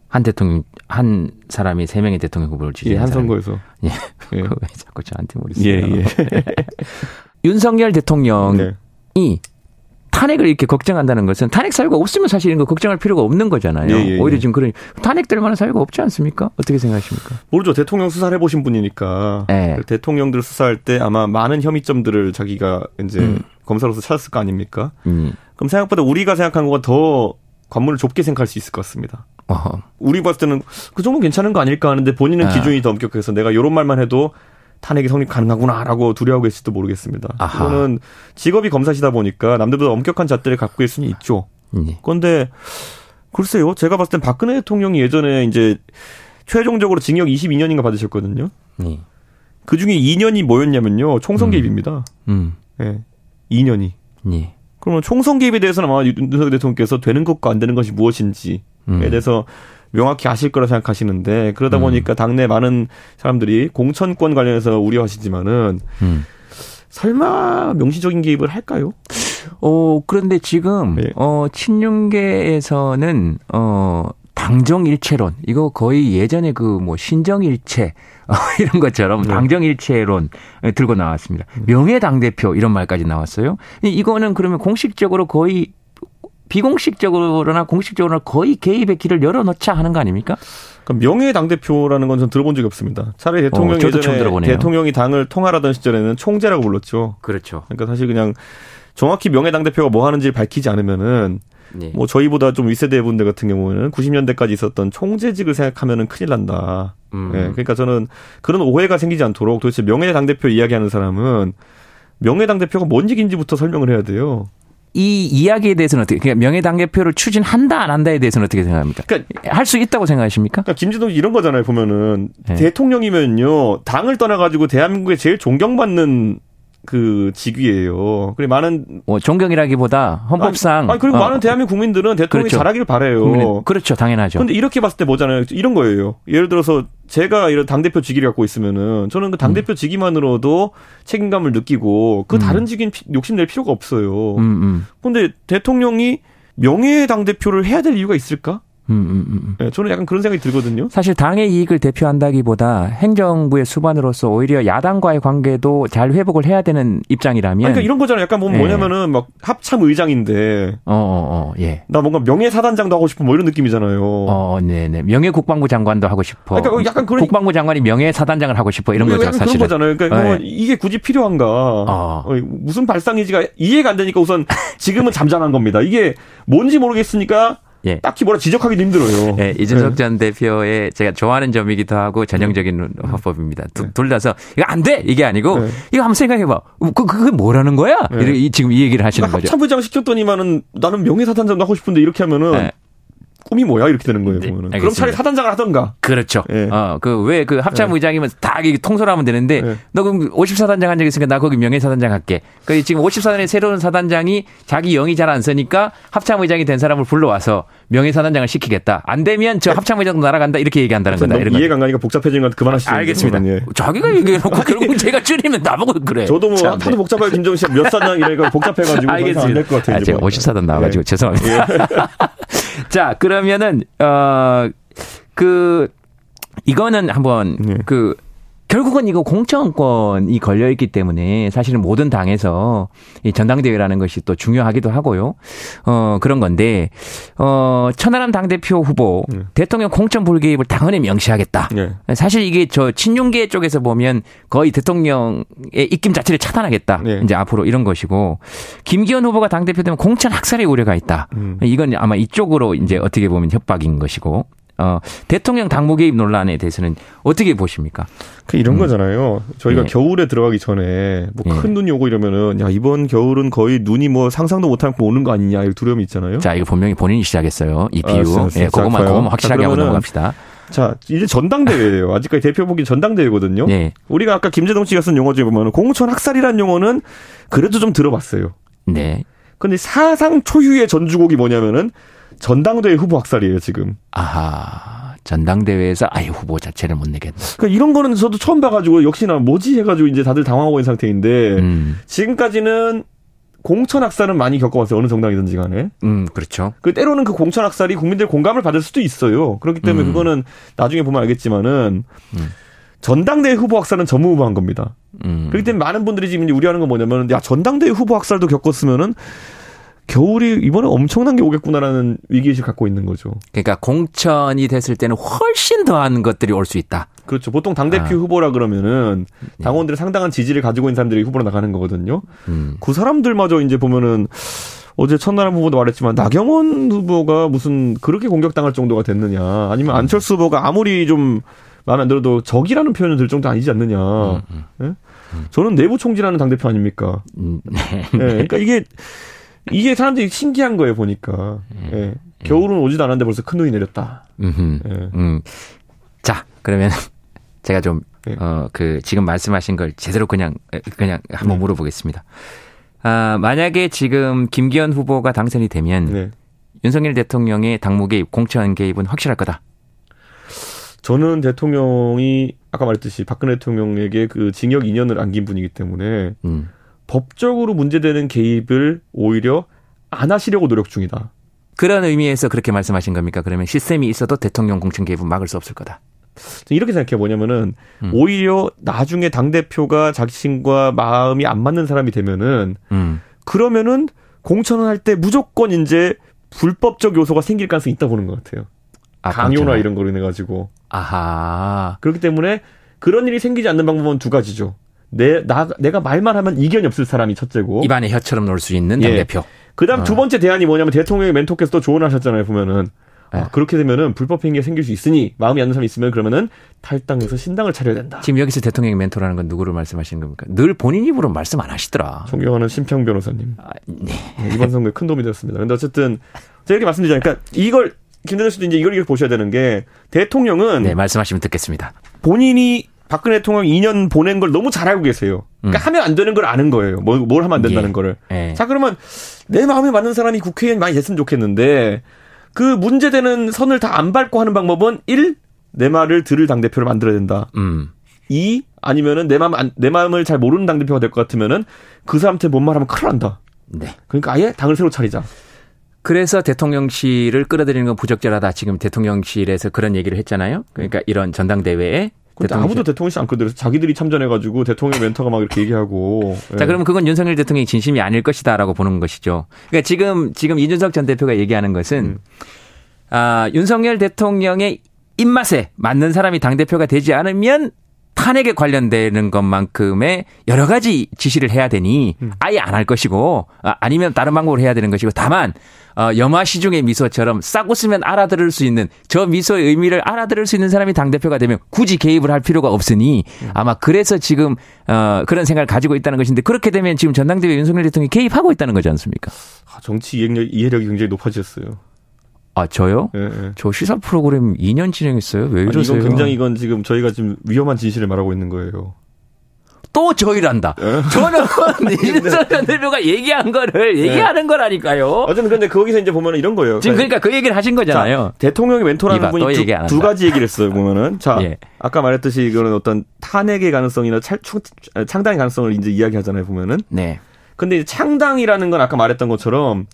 한 대통령 한 사람이 세 명의 대통령 후보를 예, 지지한 한 사람이- 선거에서. 예. 예. 왜 자꾸 저한테 물으세요? 예, 예. 윤석열 대통령이 네. 탄핵을 이렇게 걱정한다는 것은 탄핵 사유가 없으면 사실 이런 거 걱정할 필요가 없는 거잖아요. 예, 예, 예. 오히려 지금 그런 탄핵될 만한 사유가 없지 않습니까? 어떻게 생각하십니까? 모르죠. 대통령 수사를 해보신 분이니까. 예. 그 대통령들 수사할 때 아마 많은 혐의점들을 자기가 이제 음. 검사로서 찾았을 거 아닙니까? 음. 그럼 생각보다 우리가 생각한 것보다 더 관문을 좁게 생각할 수 있을 것 같습니다. 어허. 우리 봤을 때는 그 정도 괜찮은 거 아닐까 하는데 본인은 아. 기준이 더 엄격해서 내가 이런 말만 해도 탄핵이 성립 가능하구나라고 두려워하고 있을지도 모르겠습니다. 아하. 그거는 직업이 검사시다 보니까 남들보다 엄격한 잣대를 갖고 있을 수는 있죠. 예. 그런데 글쎄요, 제가 봤을 땐 박근혜 대통령이 예전에 이제 최종적으로 징역 22년인가 받으셨거든요. 예. 그 중에 2년이 뭐였냐면요, 총선 음. 개입입니다. 음. 예, 2년이. 예. 그러면 총선 개입에 대해서는 아마 윤석열 대통령께서 되는 것과 안 되는 것이 무엇인지에 음. 대해서 명확히 아실 거라 생각하시는데 그러다 음. 보니까 당내 많은 사람들이 공천권 관련해서 우려하시지만은 음. 설마 명시적인 개입을 할까요? 어, 그런데 지금, 네. 어, 친윤계에서는, 어, 당정일체론, 이거 거의 예전에 그 뭐 신정일체, 어, 이런 것처럼 네. 당정일체론 들고 나왔습니다. 명예당 대표 이런 말까지 나왔어요. 이- 이거는 그러면 공식적으로 거의 비공식적으로나 공식적으로나 거의 개입의 길을 열어놓자 하는 거 아닙니까? 그러니까 명예 당 대표라는 건 전 들어본 적이 없습니다. 차라리 대통령이 어, 예전에. 대통령이 당을 통할하던 시절에는 총재라고 불렀죠. 그렇죠. 그러니까 사실 그냥 정확히 명예 당 대표가 뭐 하는지 밝히지 않으면은 네. 뭐 저희보다 좀 윗세대 분들 같은 경우에는 90년대까지 있었던 총재직을 생각하면은 큰일 난다. 음. 예, 그러니까 저는 그런 오해가 생기지 않도록 도대체 명예 당 대표 이야기하는 사람은 명예 당 대표가 뭔 얘기인지부터 설명을 해야 돼요. 이 이야기에 대해서는 어떻게, 그러니까 명예당 대표를 추진한다, 안 한다에 대해서는 어떻게 생각합니까? 그러니까 할 수 있다고 생각하십니까? 그러니까 김진동 이런 거잖아요. 보면은 네. 대통령이면요 당을 떠나가지고 대한민국에 제일 존경받는 그 직위예요. 그리고 많은 뭐 존경이라기보다 헌법상 아니, 아니, 그리고 어, 많은 대한민국 국민들은 대통령이 그렇죠. 잘하길 바래요. 국민은- 그렇죠, 당연하죠. 근데 이렇게 봤을 때 뭐잖아요. 이런 거예요. 예를 들어서 제가 이런 당 대표 직위를 갖고 있으면은 저는 그 당 대표 직위만으로도 책임감을 느끼고 그 음. 다른 직위는 피- 욕심낼 필요가 없어요. 음, 음, 근데 대통령이 명예 당 대표를 해야 될 이유가 있을까? 음, 음, 음, 음. 예, 저는 약간 그런 생각이 들거든요. 사실 당의 이익을 대표한다기보다 행정부의 수반으로서 오히려 야당과의 관계도 잘 회복을 해야 되는 입장이라면. 아니, 그러니까 이런 거잖아요. 약간 뭐 예. 뭐냐면은 막 합참 의장인데 어, 어, 어, 예. 나 뭔가 명예 사단장도 하고 싶은 뭐 이런 느낌이잖아요. 어, 네 네. 명예 국방부 장관도 하고 싶어. 그러니까 약간 그런- 국방부 장관이 명예 사단장을 하고 싶어. 이런 거죠, 약간 그런. 거잖아요. 그러니까 네. 뭐 이게 굳이 필요한가? 어. 어, 무슨 발상이지가 이해가 안 되니까 우선 지금은 잠잠한 겁니다. 이게 뭔지 모르겠으니까 예. 딱히 뭐라 지적하기도 힘들어요. 예, 이준석 전 대표의 제가 좋아하는 점이기도 하고 전형적인 화법입니다. 두- 둘 다서 이거 안 돼! 이게 아니고 네. 이거 한번 생각해봐. 그, 그게 뭐라는 거야? 네. 이렇게 이- 지금 이 얘기를 하시는 거죠. 합참부장 시켰더니만은 나는 명예사단장도 하고 싶은데 이렇게 하면은 네. 꿈이 뭐야 이렇게 되는 거예요. 네. 그럼. 차라리 사단장을 하던가. 그렇죠. 예. 어, 그, 왜, 그 합참 의장이면 다 이게 통솔하면 되는데, 예. 너 그럼 54단장 한 적 있으니까 나 거기 명예 사단장 할게. 그 지금 54단의 새로운 사단장이 자기 영이 잘안 쓰니까 합참 의장이 된 사람을 불러와서 명예사단장을 시키겠다. 안 되면 저 합참의장도 날아간다. 이렇게 얘기한다는 거다. 이런 거. 이해가 안 가니까 것 같아 그만하시죠. 알겠습니다. 예. 자기가 얘기해놓고 결국 제가 줄이면 나보고 그래. 저도 뭐 참, 하도 네. 복잡하게 김정은 씨가 몇 사장 이래가 복잡해가지고 알겠습니다. 안될 것 같아요. 아, 제가 보니까. 54단 나와가지고 예. 죄송합니다. 자, 그러면은, 어, 그, 이거는 한번, 예. 그, 결국은 이거 공천권이 걸려 있기 때문에 사실은 모든 당에서 이 전당대회라는 것이 또 중요하기도 하고요. 어, 그런 건데, 어, 천하람 당대표 후보 예. 대통령 공천 불개입을 당헌에 명시하겠다. 예. 사실 이게 저 친윤계 쪽에서 보면 거의 대통령의 입김 자체를 차단하겠다. 네. 이제 앞으로 이런 것이고 김기현 후보가 당 대표 되면 공천 학살의 우려가 있다. 음. 이건 아마 이쪽으로 이제 어떻게 보면 협박인 것이고 어, 대통령 당무 개입 논란에 대해서는 어떻게 보십니까? 그 이런 거잖아요. 저희가 예. 겨울에 들어가기 전에 뭐 예. 큰 눈이 오고 이러면은 야 이번 겨울은 거의 눈이 뭐 상상도 만큼 오는 거 아니냐 이 두려움이 있잖아요. 자, 이거 분명히 본인이 시작했어요. 이 아, 비유. 알았어요. 예, 자, 그것만. 그것만 확실하게 자, 하고 넘어갑시다. 자 이제 전당대회예요. 아직까지 대표복이 전당대회거든요. 네. 우리가 아까 김재동 씨가 쓴 용어 중에 보면 공천 학살이라는 용어는 그래도 좀 들어봤어요. 네. 근데 사상 초유의 전주곡이 뭐냐면은 전당대회 후보 학살이에요 지금. 아하. 전당대회에서 아예 후보 자체를 못 내겠다. 그러니까 이런 거는 저도 처음 봐가지고 역시나 뭐지 해가지고 이제 다들 당황하고 있는 상태인데 음. 지금까지는 공천 학살은 많이 겪어봤어요 어느 정당이든지 간에. 음, 그렇죠. 그 때로는 그 공천 학살이 국민들 공감을 받을 수도 있어요. 그렇기 때문에 음. 그거는 나중에 보면 알겠지만은 음. 전당대회 후보 학살은 전무후무한 겁니다. 음. 그렇기 때문에 많은 분들이 지금 이제 우려하는 건 뭐냐면 야 전당대회 후보 학살도 겪었으면은 겨울이 이번에 엄청난 게 오겠구나라는 위기의식 갖고 있는 거죠. 그러니까 공천이 됐을 때는 훨씬 더한 것들이 올 수 있다. 그렇죠. 보통 당대표 아. 후보라 그러면은 당원들의 상당한 지지를 가지고 있는 사람들이 후보로 나가는 거거든요. 음. 그 사람들마저 이제 보면은 어제 첫나라 후보도 말했지만 나경원 후보가 무슨 그렇게 공격당할 정도가 됐느냐 아니면 안철수 후보가 아무리 좀 마음에 안 들어도 적이라는 표현을 들 정도 아니지 않느냐. 예? 저는 내부 총질하는 당대표 아닙니까? 음, 네. 예, 그러니까 이게 이게 사람들이 신기한 거예요 보니까. 예. 겨울은 오지도 않았는데 벌써 큰 눈이 내렸다. 음흠. 예. 음. 자, 그러면 제가 좀, 네. 어, 그, 지금 말씀하신 걸 제대로 그냥, 그냥 한번 네. 물어보겠습니다. 아, 만약에 지금 김기현 후보가 당선이 되면 네. 윤석열 대통령의 당무 개입, 공천 개입은 확실할 거다. 저는 대통령이 아까 말했듯이 박근혜 대통령에게 그 징역 2년을 안긴 분이기 때문에 음. 법적으로 문제되는 개입을 오히려 안 하시려고 노력 중이다. 그런 의미에서 그렇게 말씀하신 겁니까? 그러면 시스템이 있어도 대통령 공천 개입은 막을 수 없을 거다. 이렇게 생각해 뭐냐면은 음. 오히려 나중에 당 대표가 자신과 마음이 안 맞는 사람이 되면은 음. 그러면은 공천을 할 때 무조건 이제 불법적 요소가 생길 가능성이 있다 보는 것 같아요. 아, 강요나 공천을. 이런 거로 인해 가지고 아하. 그렇기 때문에 그런 일이 생기지 않는 방법은 두 가지죠. 내, 나, 내가 말만 하면 이견이 없을 사람이 첫째고. 입안에 혀처럼 놀 수 있는 예. 당대표. 그 다음 어. 두 번째 대안이 뭐냐면 대통령의 멘토께서 또 조언하셨잖아요, 보면은. 아, 네. 그렇게 되면은 불법 행위가 생길 수 있으니 마음이 안 드는 사람이 있으면 그러면은 탈당해서 신당을 차려야 된다. 지금 여기서 대통령의 멘토라는 건 누구를 말씀하시는 겁니까? 늘 본인 입으로 말씀 안 하시더라. 존경하는 심평 변호사님. 아, 네. 네, 이번 선거에 큰 도움이 되었습니다. 근데 어쨌든 제가 이렇게 말씀드리자니까 그러니까 이걸 김대중 씨도 이제 이걸 이렇게 보셔야 되는 게 대통령은 네, 말씀하시면 듣겠습니다. 본인이 박근혜 대통령 2년 보낸 걸 너무 잘 알고 계세요. 그러니까 음. 하면 안 되는 걸 아는 거예요. 뭘, 뭘 하면 안 된다는 예. 거를. 예. 자, 그러면 내 마음에 맞는 사람이 국회의원이 많이 됐으면 좋겠는데 그 문제되는 선을 다 안 밟고 하는 방법은 1. 내 말을 들을 당대표를 만들어야 된다. 음. 2. 아니면은 내 마음, 안- 내 마음을 잘 모르는 당대표가 될 것 같으면은 그 사람한테 뭔 말하면 큰일 난다. 네. 그러니까 아예 당을 새로 차리자. 그래서 대통령실을 끌어들이는 건 부적절하다. 지금 대통령실에서 그런 얘기를 했잖아요. 그러니까 이런 전당대회에 대통령실- 아무도 대통령실 안 끌어들여서 자기들이 참전해가지고 대통령 멘토가 막 이렇게 얘기하고. 자, 예. 그러면 그건 윤석열 대통령이 진심이 아닐 것이다라고 보는 것이죠. 그러니까 지금 지금 이준석 전 대표가 얘기하는 것은 음. 아, 윤석열 대통령의 입맛에 맞는 사람이 당 대표가 되지 않으면 탄핵에 관련되는 것만큼의 여러 가지 지시를 해야 되니 음. 아예 안 할 것이고 아, 아니면 다른 방법으로 해야 되는 것이고 다만 어, 염화 시중의 미소처럼 싹 웃으면 알아들을 수 있는 저 미소의 의미를 알아들을 수 있는 사람이 당 대표가 되면 굳이 개입을 할 필요가 없으니 음. 아마 그래서 지금 어, 그런 생각을 가지고 있다는 것인데 그렇게 되면 지금 전당대회 윤석열 대통령이 개입하고 있다는 거지 않습니까? 아, 정치 이해력, 이해력이 굉장히 높아졌어요. 아 저요? 예, 예. 저 시사 프로그램 2년 진행했어요. 왜 이러세요? 이건 굉장히 이건 지금 저희가 지금 위험한 진실을 말하고 있는 거예요. 또 저희란다. 예. 저는 이준석 전 대표가 얘기한 거를 얘기하는 거라니까요. 어쨌든 근데 거기서 이제 보면 이런 거예요. 지금 그러니까 그 얘기를 하신 거잖아요. 자, 대통령의 멘토라는 이봐, 또 분이 두, 두. 가지 얘기를 했어요. 보면은 자 예. 아까 말했듯이 이거는 어떤 탄핵의 가능성이나 찰, 추- 창당의 가능성을 이제 이야기하잖아요. 보면은 네. 근데 이제 창당이라는 건 아까 말했던 것처럼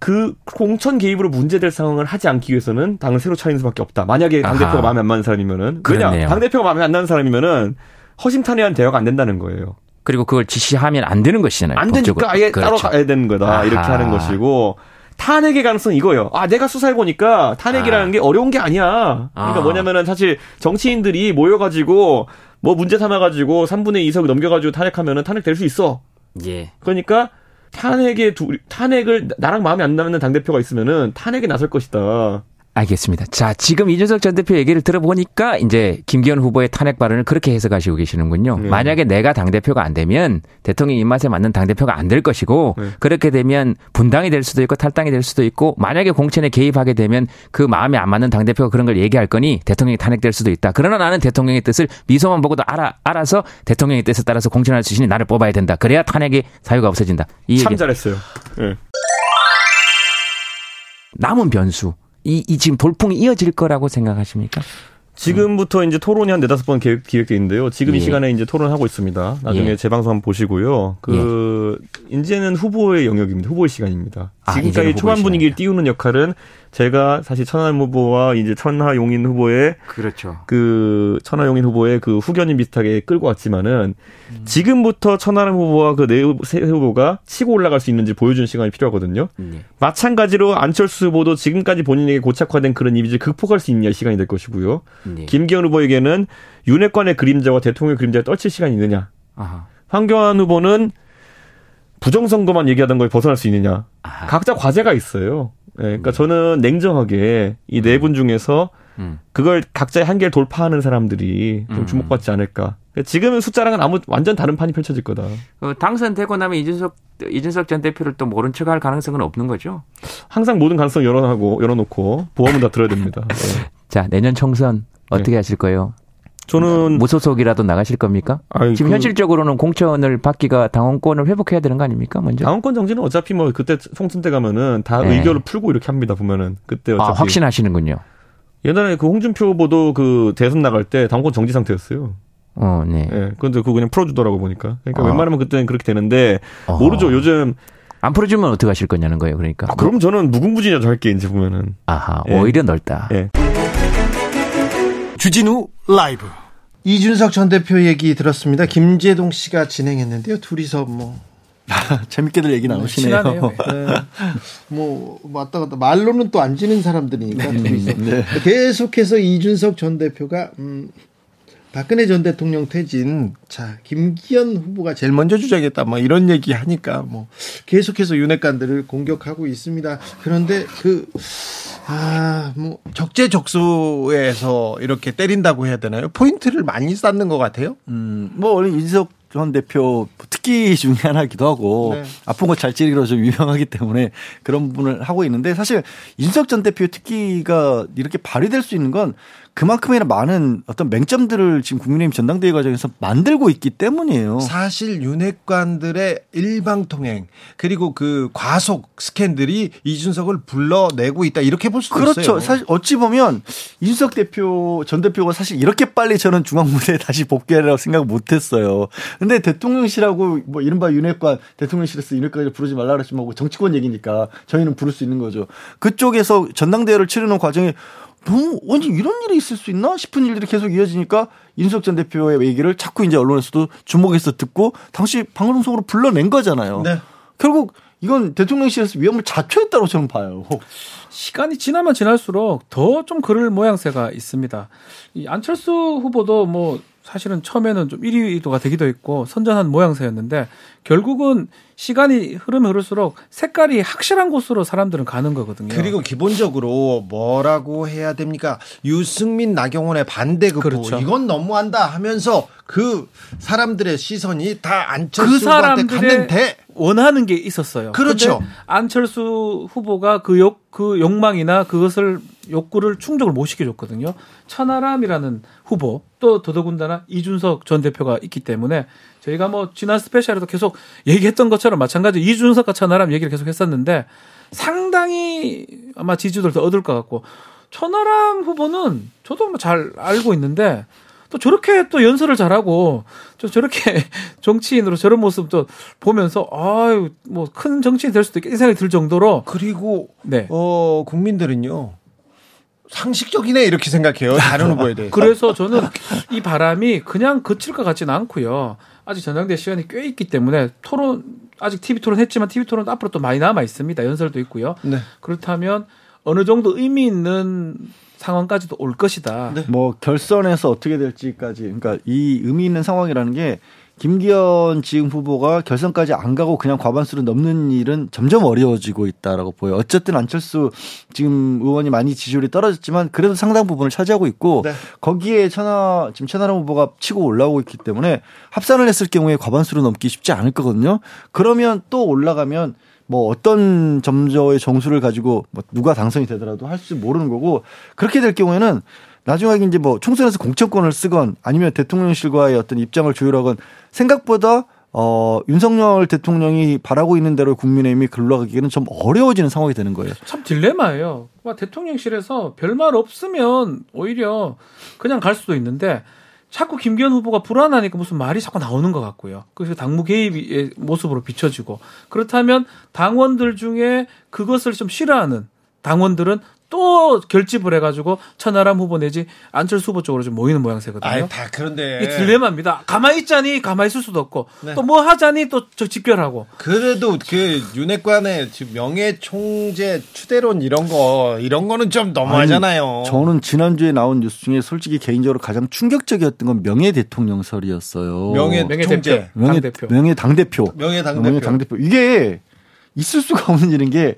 그 공천 개입으로 문제될 상황을 하지 않기 위해서는 당을 새로 차리는 수밖에 없다. 만약에 당 대표가. 마음에 안 맞는 사람이면은 그렇네요. 당 대표가 마음에 안 나는 사람이면은 허심탄회한 대화가 안 된다는 거예요. 그리고 그걸 지시하면 안 되는 것이잖아요. 안 법적으로. 되니까 아예 따로 그렇죠. 가야 되는 거다. 아하. 이렇게 하는 것이고 탄핵의 가능성은 이거예요. 아, 내가 수사해 보니까 탄핵이라는 아. 게 어려운 게 아니야. 그러니까 아. 뭐냐면은 사실 정치인들이 모여 가지고 뭐 문제 삼아 가지고 3분의 2석 넘겨 가지고 탄핵하면은 탄핵 될 수 있어. 예. 그러니까 탄핵에 두, 탄핵을 나랑 마음에 안 맞는 당 대표가 있으면은 탄핵에 나설 것이다. 알겠습니다. 자, 지금 이준석 전 대표 얘기를 들어보니까 이제 김기현 후보의 탄핵 발언을 그렇게 해석하시고 계시는군요. 네. 만약에 내가 당대표가 안 되면 대통령 입맛에 맞는 당대표가 안 될 것이고 네. 그렇게 되면 분당이 될 수도 있고 탈당이 될 수도 있고 만약에 공천에 개입하게 되면 그 마음에 안 맞는 당대표가 그런 걸 얘기할 거니 대통령이 탄핵될 수도 있다. 그러나 나는 대통령의 뜻을 미소만 보고도 알아, 알아서 대통령의 뜻에 따라서 공천할 수 있으니 나를 뽑아야 된다. 그래야 탄핵의 사유가 없어진다. 이참 얘기. 잘했어요. 예. 남은 변수. 이, 이 지금 돌풍이 이어질 거라고 생각하십니까? 지금부터 이제 토론이 한 네다섯 번 기획, 기획돼 있는데요. 지금 이 예. 시간에 이제 토론하고 있습니다. 나중에 예. 재방송 한번 보시고요. 그, 이제는 후보의 영역입니다. 후보의 시간입니다. 아, 지금까지 초반 분위기를. 띄우는 역할은 제가 사실 천하람 후보와 이제 천하용인 후보의 그렇죠. 그 천하용인 후보의 그 후견인 비슷하게 끌고 왔지만은 음. 지금부터 천하람 후보와 그 네 후보가 치고 올라갈 수 있는지 보여주는 시간이 필요하거든요. 네. 마찬가지로 안철수 후보도 지금까지 본인에게 고착화된 그런 이미지를 극복할 수 있느냐 시간이 될 것이고요. 네. 김기현 후보에게는 윤핵관의 그림자와 대통령의 그림자를 떨칠 시간이 있느냐. 아하. 황교안 후보는 부정선거만 얘기하던 거에 벗어날 수 있느냐. 아하. 각자 과제가 있어요. 예, 그러니까 저는 냉정하게 이 네 분 중에서 음. 그걸 각자의 한계를 돌파하는 사람들이 좀 음. 주목받지 않을까. 지금은 숫자랑은 아무 완전 다른 판이 펼쳐질 거다. 어, 당선되고 나면 이준석 이준석 전 대표를 또 모른 척할 가능성은 없는 거죠. 항상 모든 가능성 열어하고 열어놓고 보험은 다 들어야 됩니다. 예. 자 내년 총선 어떻게 하실 거예요? 저는 무소속이라도 나가실 겁니까? 아이, 지금 그 현실적으로는 공천을 받기가 당원권을 회복해야 되는 거 아닙니까? 먼저. 당원권 정지는 어차피 뭐 그때 총선 때 가면은 다 네. 의결을 풀고 이렇게 합니다 보면은 그때 어차피 아, 확신하시는군요. 옛날에 그 홍준표 후보도 그 대선 나갈 때 당원권 정지 상태였어요. 어, 네. 예. 그런데 그거 그냥 풀어주더라고 보니까. 그러니까 아. 웬만하면 그때는 그렇게 되는데 어. 모르죠. 요즘 안 풀어주면 어떻게 하실 거냐는 거예요. 그러니까. 아, 그럼 저는 무궁무진이라도 할게 이제 보면은. 아하, 예. 오히려 넓다. 예. 주진우 라이브. 이준석 전 대표 얘기 들었습니다. 김재동 씨가 진행했는데요. 둘이서 뭐, 재밌게들 얘기 나누시네요. 친하네요. 네, 뭐 왔다 갔다 말로는 또 안 지는 사람들이니까 둘이서 네. 계속해서 이준석 전 대표가 음, 박근혜 전 대통령 퇴진, 자 김기현 후보가 제일 먼저 주장했다, 뭐 이런 얘기 하니까 뭐 계속해서 윤핵관들을 공격하고 있습니다. 그런데 그 아, 뭐 적재적소에서 이렇게 때린다고 해야 되나요? 포인트를 많이 쌓는 것 같아요. 음, 뭐 원래 이준석 전 대표 특기 중에 하나이기도 하고 네. 아픈 거 잘 찌르기로 좀 유명하기 때문에 그런 부분을 하고 있는데 사실 이준석 전 대표의 특기가 이렇게 발휘될 수 있는 건 그만큼이나 많은 어떤 맹점들을 지금 국민의힘 전당대회 과정에서 만들고 있기 때문이에요. 사실 윤핵관들의 일방 통행 그리고 그 과속 스캔들이 이준석을 불러내고 있다 이렇게 볼 수도 그렇죠. 있어요. 사실 어찌 보면 이준석 대표 전 대표가 사실 이렇게 빨리 저는 중앙 무대에 다시 복귀하리라고 생각 못했어요. 근데 대통령실하고 뭐 이른바 윤핵관 대통령실에서 윤핵관을 부르지 말라 그랬지만 뭐 정치권 얘기니까 저희는 부를 수 있는 거죠. 그쪽에서 전당대회를 치르는 과정에 너무 언제 이런 일이 있을 수 있나 싶은 일들이 계속 이어지니까 이준석 전 대표의 얘기를 자꾸 이제 언론에서도 주목해서 듣고 당시 방송국으로 불러낸 거잖아요. 네. 결국 이건 대통령실에서 위험을 자초했다고 저는 봐요. 시간이 지나면 지날수록 더 좀 그럴 모양새가 있습니다. 이 안철수 후보도 뭐 사실은 처음에는 좀 1위도가 되기도 했고 선전한 모양새였는데 결국은 시간이 흐르면 흐를수록 색깔이 확실한 곳으로 사람들은 가는 거거든요. 그리고 기본적으로 뭐라고 해야 됩니까? 유승민 나경원의 반대 극부 그렇죠. 이건 너무한다 하면서 그 사람들의 시선이 다 안철수 그 갔는데 원하는 게 있었어요. 그렇죠. 안철수 후보가 그 욕, 그 욕망이나 그것을 욕구를 충족을 못 시켜줬거든요. 천하람이라는 후보 또 더더군다나 이준석 전 대표가 있기 때문에 저희가 뭐 지난 스페셜에도 계속 얘기했던 것처럼 마찬가지 이준석과 천하람 얘기를 계속 했었는데 상당히 아마 지지도를 더 얻을 것 같고 천하람 후보는 저도 뭐 잘 알고 있는데 또 저렇게 또 연설을 잘하고 저 저렇게 정치인으로 저런 모습도 보면서 아유 뭐 큰 정치인 될 수도 있겠다 이 생각이 들 정도로 그리고 네. 어 국민들은요 상식적이네 이렇게 생각해요 다른 후보에 대해. 그래서 저는 이 바람이 그냥 그칠 것 같지는 않고요. 아직 전당대 시간이 꽤 있기 때문에 토론 아직 TV 토론 했지만 TV 토론 도 앞으로 또 많이 남아 있습니다. 연설도 있고요. 네. 그렇다면 어느 정도 의미 있는 상황까지도 올 것이다. 네. 뭐 결선에서 어떻게 될지까지 그러니까 이 의미 있는 상황이라는 게 김기현 지금 후보가 결선까지 안 가고 그냥 과반수를 넘는 일은 점점 어려워지고 있다라고 보여요. 어쨌든 안철수 지금 의원이 많이 지지율이 떨어졌지만 그래도 상당 부분을 차지하고 있고 네. 거기에 천하 지금 천하람 후보가 치고 올라오고 있기 때문에 합산을 했을 경우에 과반수를 넘기 쉽지 않을 거거든요. 그러면 또 올라가면 뭐 어떤 점저의 정수를 가지고 뭐 누가 당선이 되더라도 할 수 모르는 거고 그렇게 될 경우에는 나중에 이제 뭐 총선에서 공천권을 쓰건 아니면 대통령실과의 어떤 입장을 조율하건 생각보다 어 윤석열 대통령이 바라고 있는 대로 국민의힘이 글러가기에는 좀 어려워지는 상황이 되는 거예요. 참 딜레마예요. 막 대통령실에서 별말 없으면 오히려 그냥 갈 수도 있는데 자꾸 김기현 후보가 불안하니까 무슨 말이 자꾸 나오는 것 같고요. 그래서 당무 개입의 모습으로 비춰지고 그렇다면 당원들 중에 그것을 좀 싫어하는 당원들은 또 결집을 해가지고 천하람 후보 내지 안철수 후보 쪽으로 좀 모이는 모양새거든요. 아이, 다 그런데. 이게 딜레마입니다. 가만히 있자니 가만히 있을 수도 없고 네. 또뭐 하자니 또 저 집결하고 그래도 그 윤핵관의 지금 명예 총재 추대론 이런 거 이런 거는 좀 너무하잖아요. 저는 지난주에 나온 뉴스 중에 솔직히 개인적으로 가장 충격적이었던 건 명예 대통령설이었어요. 명예 명예 총재. 대표, 명예. 명예 당대표. 명예 당 대표. 명예 당 대표. 이게 있을 수가 없는 일인 게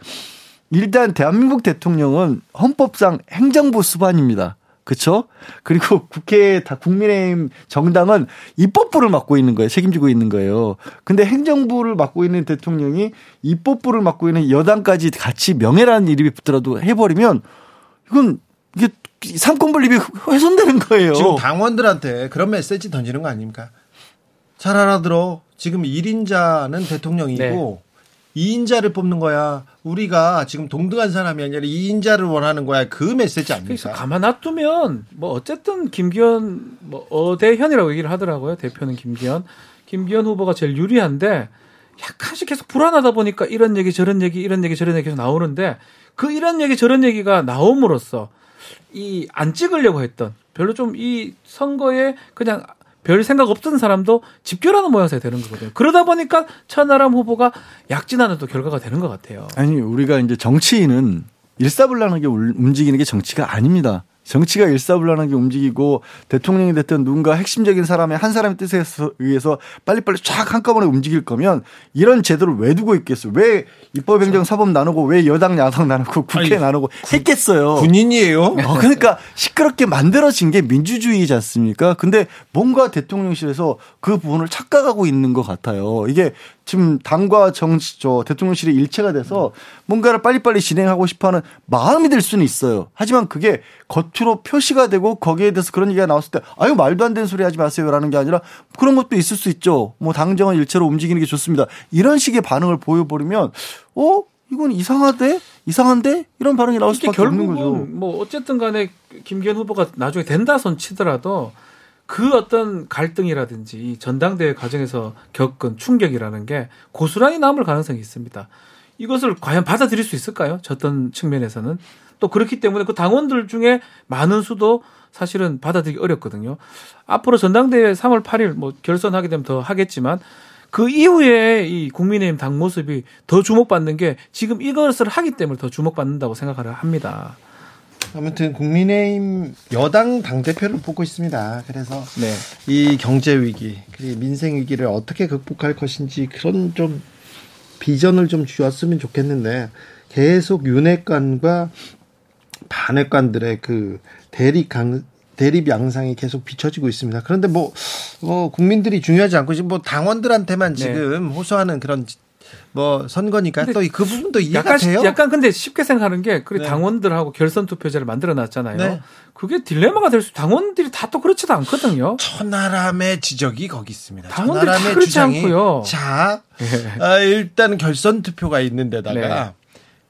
일단 대한민국 대통령은 헌법상 행정부 수반입니다. 그렇죠? 그리고 국회 다 국민의힘 정당은 입법부를 맡고 있는 거예요. 책임지고 있는 거예요. 근데 행정부를 맡고 있는 대통령이 입법부를 맡고 있는 여당까지 같이 명예라는 이름이 붙더라도 해버리면 이건 이게 삼권 분립이 훼손되는 거예요. 지금 당원들한테 그런 메시지 던지는 거 아닙니까? 잘 알아들어. 지금 1인자는 대통령이고 2인자를 뽑는 거야. 우리가 지금 동등한 사람이 아니라 2인자를 원하는 거야. 그 메시지 그래서 아닙니까? 가만 놔두면 뭐 어쨌든 김기현 뭐 어대현이라고 얘기를 하더라고요. 대표는 김기현. 김기현 후보가 제일 유리한데 약간씩 계속 불안하다 보니까 이런 얘기 저런 얘기 이런 얘기 저런 얘기 계속 나오는데 그 이런 얘기 저런 얘기가 나옴으로써 이 안 찍으려고 했던 별로 좀 이 선거에 그냥 별 생각 없던 사람도 집결하는 모양새가 되는 거거든요. 그러다 보니까 천하람 후보가 약진하는 또 결과가 되는 것 같아요. 아니 우리가 이제 정치인은 일사불란하게 울- 움직이는 게 정치가 아닙니다. 정치가 일사불란하게 움직이고 대통령이 됐든 누군가 핵심적인 사람의 한 사람의 뜻에 의해서 빨리빨리 쫙 한꺼번에 움직일 거면 이런 제도를 왜 두고 있겠어요? 왜 입법행정 사법 나누고 왜 여당 야당 나누고 국회 아니, 나누고 했겠어요? 군인이에요? 어, 그러니까 시끄럽게 만들어진 게 민주주의이지 않습니까? 근데 뭔가 대통령실에서 그 부분을 착각하고 있는 것 같아요. 이게 지금 당과 정치, 저 대통령실이 일체가 돼서 뭔가를 빨리빨리 진행하고 싶어 하는 마음이 들 수는 있어요. 하지만 그게 겉으로 표시가 되고 거기에 대해서 그런 얘기가 나왔을 때 아유, 말도 안 되는 소리 하지 마세요라는 게 아니라 그런 것도 있을 수 있죠. 뭐 당정은 일체로 움직이는 게 좋습니다. 이런 식의 반응을 보여버리면 어? 이건 이상하대? 이상한데? 이런 반응이 나올 수밖에 없는 거죠. 뭐 어쨌든 간에 김기현 후보가 나중에 된다 손 치더라도 그 어떤 갈등이라든지 이 전당대회 과정에서 겪은 충격이라는 게 고스란히 남을 가능성이 있습니다. 이것을 과연 받아들일 수 있을까요? 어떤 측면에서는 또 그렇기 때문에 그 당원들 중에 많은 수도 사실은 받아들이기 어렵거든요. 앞으로 전당대회 3월 8일 뭐 결선하게 되면 더 하겠지만 그 이후에 이 국민의힘 당 모습이 더 주목받는 게 지금 이것을 하기 때문에 더 주목받는다고 생각을 합니다. 아무튼 국민의힘 여당 당대표를 뽑고 있습니다. 그래서 네. 이 경제 위기, 그리고 민생 위기를 어떻게 극복할 것인지 그런 좀 비전을 좀 주었으면 좋겠는데 계속 윤핵관과 반핵관들의 그 대립 강 대립 양상이 계속 비춰지고 있습니다. 그런데 뭐, 뭐 국민들이 중요하지 않고 지금 뭐 당원들한테만 네. 지금 호소하는 그런 뭐 선거니까 또 그 부분도 이해가 약간 돼요. 약간 근데 쉽게 생각하는 게 그래 네. 당원들하고 결선 투표제를 만들어 놨잖아요. 네. 그게 딜레마가 될 수. 당원들이 다 또 그렇지도 않거든요. 천하람의 지적이 거기 있습니다. 당원들이 다 그렇지 주장이 않고요. 자, 예. 아, 일단 결선 투표가 있는 데다가 네.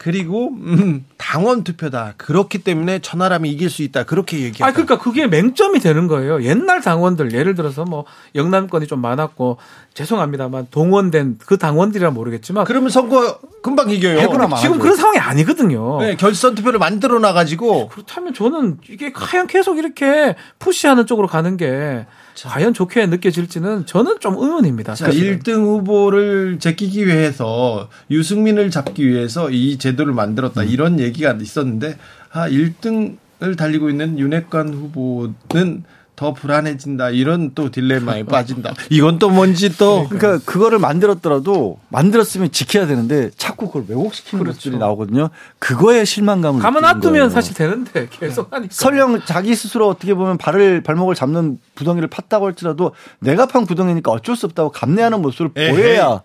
그리고 음, 당원 투표다. 그렇기 때문에 천하람이 이길 수 있다. 그렇게 얘기했다. 아, 그러니까 그게 맹점이 되는 거예요. 옛날 당원들, 예를 들어서 뭐 영남권이 좀 많았고 죄송합니다만 동원된 그 당원들이라 모르겠지만 그러면 선거 금방 이겨요. 마나. 지금 그런 상황이 아니거든요. 네, 결선 투표를 만들어 놔 가지고 그렇다면 저는 이게 과연 계속 이렇게 푸시하는 쪽으로 가는 게 과연 좋게 느껴질지는 저는 좀 의문입니다. 자, 1등 후보를 제끼기 위해서 유승민을 잡기 위해서 이 제도를 만들었다. 이런 얘기가 있었는데 아, 1등을 달리고 있는 윤핵관 후보는 더 불안해진다. 이런 또 딜레마에 빠진다. 이건 또 뭔지 또 그러니까 그거를 만들었더라도 만들었으면 지켜야 되는데 자꾸 그걸 왜곡시키는 것들이 나오거든요. 그거에 실망감을 가만 놔두면 거예요. 사실 되는데 계속 하니까. 설령 자기 스스로 어떻게 보면 발을 발목을 잡는 구덩이를 팠다고 할지라도 내가 판 구덩이니까 어쩔 수 없다고 감내하는 모습을 에헤이. 보여야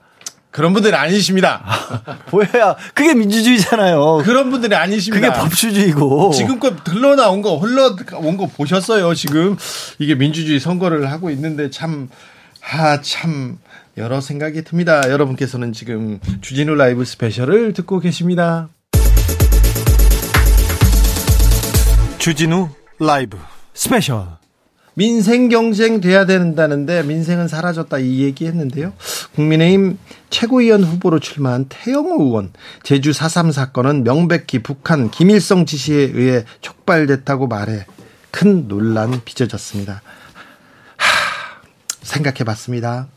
그런 분들이 아니십니다. 보여야 그게 민주주의잖아요. 그런 분들이 그게 아니십니다. 법치주의고 지금껏 흘러나온 거 흘러온 거 보셨어요. 지금 이게 민주주의 선거를 하고 있는데 참 아, 참 여러 생각이 듭니다. 여러분께서는 지금 주진우 라이브 스페셜을 듣고 계십니다. 주진우 라이브 스페셜. 민생 경쟁 돼야 된다는데 민생은 사라졌다 이 얘기했는데요. 국민의힘 최고위원 후보로 출마한 태영호 의원 제주 4.3 사건은 명백히 북한 김일성 지시에 의해 촉발됐다고 말해 큰 논란 빚어졌습니다. 하, 생각해봤습니다.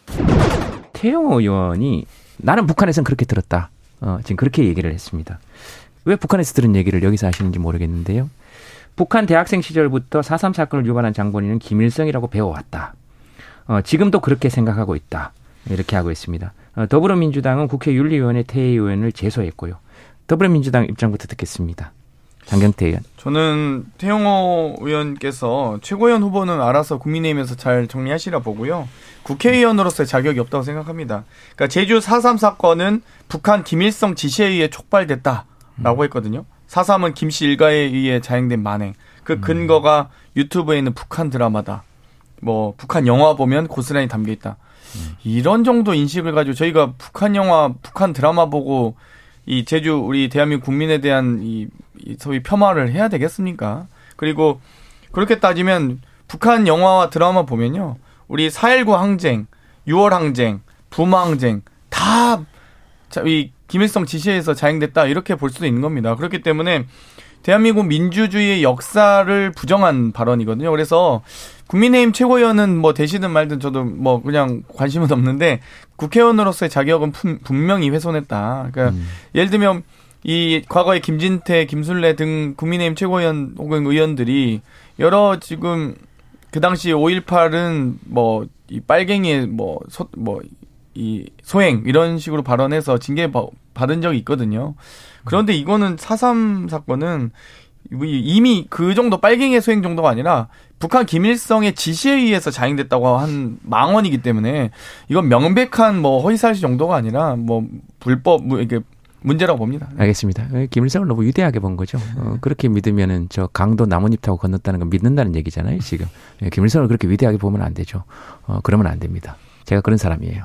태영호 의원이 나는 북한에선 그렇게 들었다. 어, 지금 그렇게 얘기를 했습니다. 왜 북한에서 들은 얘기를 여기서 하시는지 모르겠는데요. 북한 대학생 시절부터 4.3 사건을 유발한 장본인은 김일성이라고 배워왔다. 어, 지금도 그렇게 생각하고 있다. 이렇게 하고 있습니다. 어, 더불어민주당은 국회 윤리위원회 태혜 의원을 제소했고요. 더불어민주당 입장부터 듣겠습니다. 장경태 의원. 저는 태영호 의원께서 최고위원 후보는 알아서 국민의힘에서 잘 정리하시라 보고요. 국회의원으로서의 자격이 없다고 생각합니다. 그러니까 제주 4.3 사건은 북한 김일성 지시에 의해 촉발됐다라고 했거든요. 4.3은 김씨 일가에 의해 자행된 만행. 그 근거가 유튜브에 있는 북한 드라마다. 뭐 북한 영화 보면 고스란히 담겨 있다. 이런 정도 인식을 가지고 저희가 북한 영화, 북한 드라마 보고 이 제주 우리 대한민국 국민에 대한 이, 이 소위 폄하를 해야 되겠습니까? 그리고 그렇게 따지면 북한 영화와 드라마 보면요. 우리 4.19 항쟁, 6월 항쟁, 부마 항쟁 다 이 김일성 지시에서 자행됐다 이렇게 볼 수도 있는 겁니다. 그렇기 때문에 대한민국 민주주의의 역사를 부정한 발언이거든요. 그래서 국민의힘 최고위원은 뭐 되시든 말든 저도 뭐 그냥 관심은 없는데 국회의원으로서의 자격은 품- 분명히 훼손했다. 그러니까 예를 들면 이 과거에 김진태, 김순례 등 국민의힘 최고위원 혹은 의원들이 여러 지금 그 당시 5.18은 뭐 이 빨갱이의 뭐뭐 이 소행 이런 식으로 발언해서 징계 바- 받은 적이 있거든요. 그런데 이거는 4.3 사건은 이미 그 정도 빨갱이의 소행 정도가 아니라 북한 김일성의 지시에 의해서 자행됐다고 한 망언이기 때문에 이건 명백한 뭐 허위사실 정도가 아니라 뭐 불법 뭐 이게 문제라고 봅니다. 알겠습니다. 어, 김일성을 너무 위대하게 본 거죠. 어, 그렇게 믿으면은 저 강도 나뭇잎 타고 건넜다는 건 믿는다는 얘기잖아요, 지금. 예, 김일성을 그렇게 위대하게 보면 안 되죠. 어, 그러면 안 됩니다. 제가 그런 사람이에요.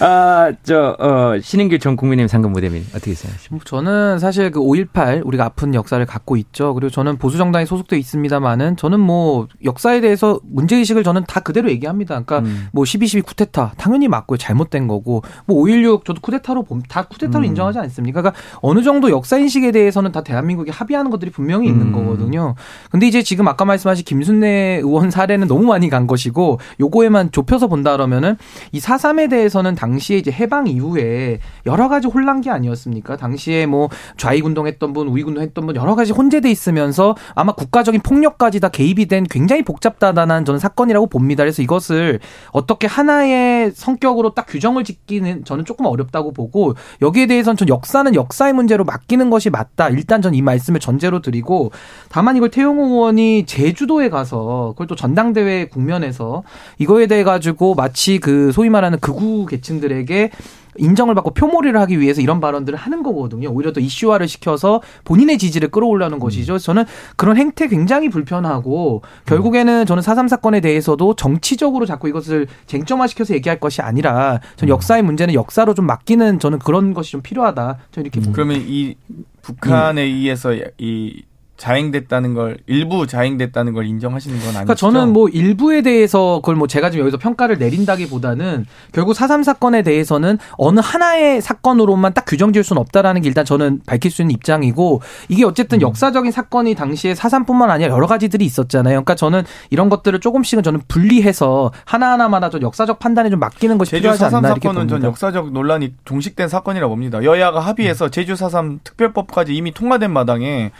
아, 저, 어, 신인규 전 국민의힘 상근 무대민 어떻게 생각하십니까? 저는 사실 그 5.18 우리가 아픈 역사를 갖고 있죠. 그리고 저는 보수 정당에 소속돼 있습니다만은 저는 뭐 역사에 대해서 문제 의식을 저는 다 그대로 얘기합니다. 그러니까 음. 뭐12.12 쿠데타 당연히 맞고요. 잘못된 거고 뭐 5.16 저도 쿠데타로 봄, 다 쿠데타로 음. 인정하지 않습니까? 그러니까 어느 정도 역사 인식에 대해서는 다 대한민국이 합의하는 것들이 분명히 있는 음. 거거든요. 근데 이제 지금 아까 말씀하신 김순례 의원 사례는 너무 많이 간 것이고 요거에만 좁혀서 본다 그러면은 이 4.3에 대해서는 당시에 이제 해방 이후에 여러 가지 혼란기 아니었습니까? 당시에 뭐 좌익 운동 했던 분, 우익 운동 했던 분 여러 가지 혼재돼 있으면서 아마 국가적인 폭력까지 다 개입이 된 굉장히 복잡다단한 저는 사건이라고 봅니다. 그래서 이것을 어떻게 하나의 성격으로 딱 규정을 짓기는 저는 조금 어렵다고 보고 여기에 대해서는 전 역사는 역사의 문제로 맡기는 것이 맞다. 일단 전 이 말씀을 전제로 드리고 다만 이걸 태용호 의원이 제주도에 가서 그걸 또 전당대회 국면에서 이거에 대해 가지고 마치 그 소위 말하는 극우 계층들에게 인정을 받고 표몰이를 하기 위해서 이런 발언들을 하는 거거든요. 오히려 더 이슈화를 시켜서 본인의 지지를 끌어올려는 것이죠. 그래서 저는 그런 행태 굉장히 불편하고 결국에는 저는 4.3 사건에 대해서도 정치적으로 자꾸 이것을 쟁점화시켜서 얘기할 것이 아니라 전 역사의 문제는 역사로 좀 맡기는 저는 그런 것이 좀 필요하다. 저는 이렇게 봅니다. 그러면 이 북한에 의해서 이 자행됐다는 걸 일부 자행됐다는 걸 인정하시는 건 아니죠? 그러니까 저는 뭐 일부에 대해서 그걸 뭐 제가 지금 여기서 평가를 내린다기보다는 결국 4.3 사건에 대해서는 어느 하나의 사건으로만 딱 규정 지을 수는 없다라는 게 일단 저는 밝힐 수 있는 입장이고 이게 어쨌든 역사적인 사건이 당시에 4.3뿐만 아니라 여러 가지들이 있었잖아요. 그러니까 저는 이런 것들을 조금씩은 저는 분리해서 하나하나마다 좀 역사적 판단에 좀 맡기는 것이 제주 필요하지 4.3 않나 이렇게 사건은 전. 역사적 논란이 종식된 사건이라고 봅니다. 여야가 합의해서 제주 4.3 특별법까지 이미 통과된 마당에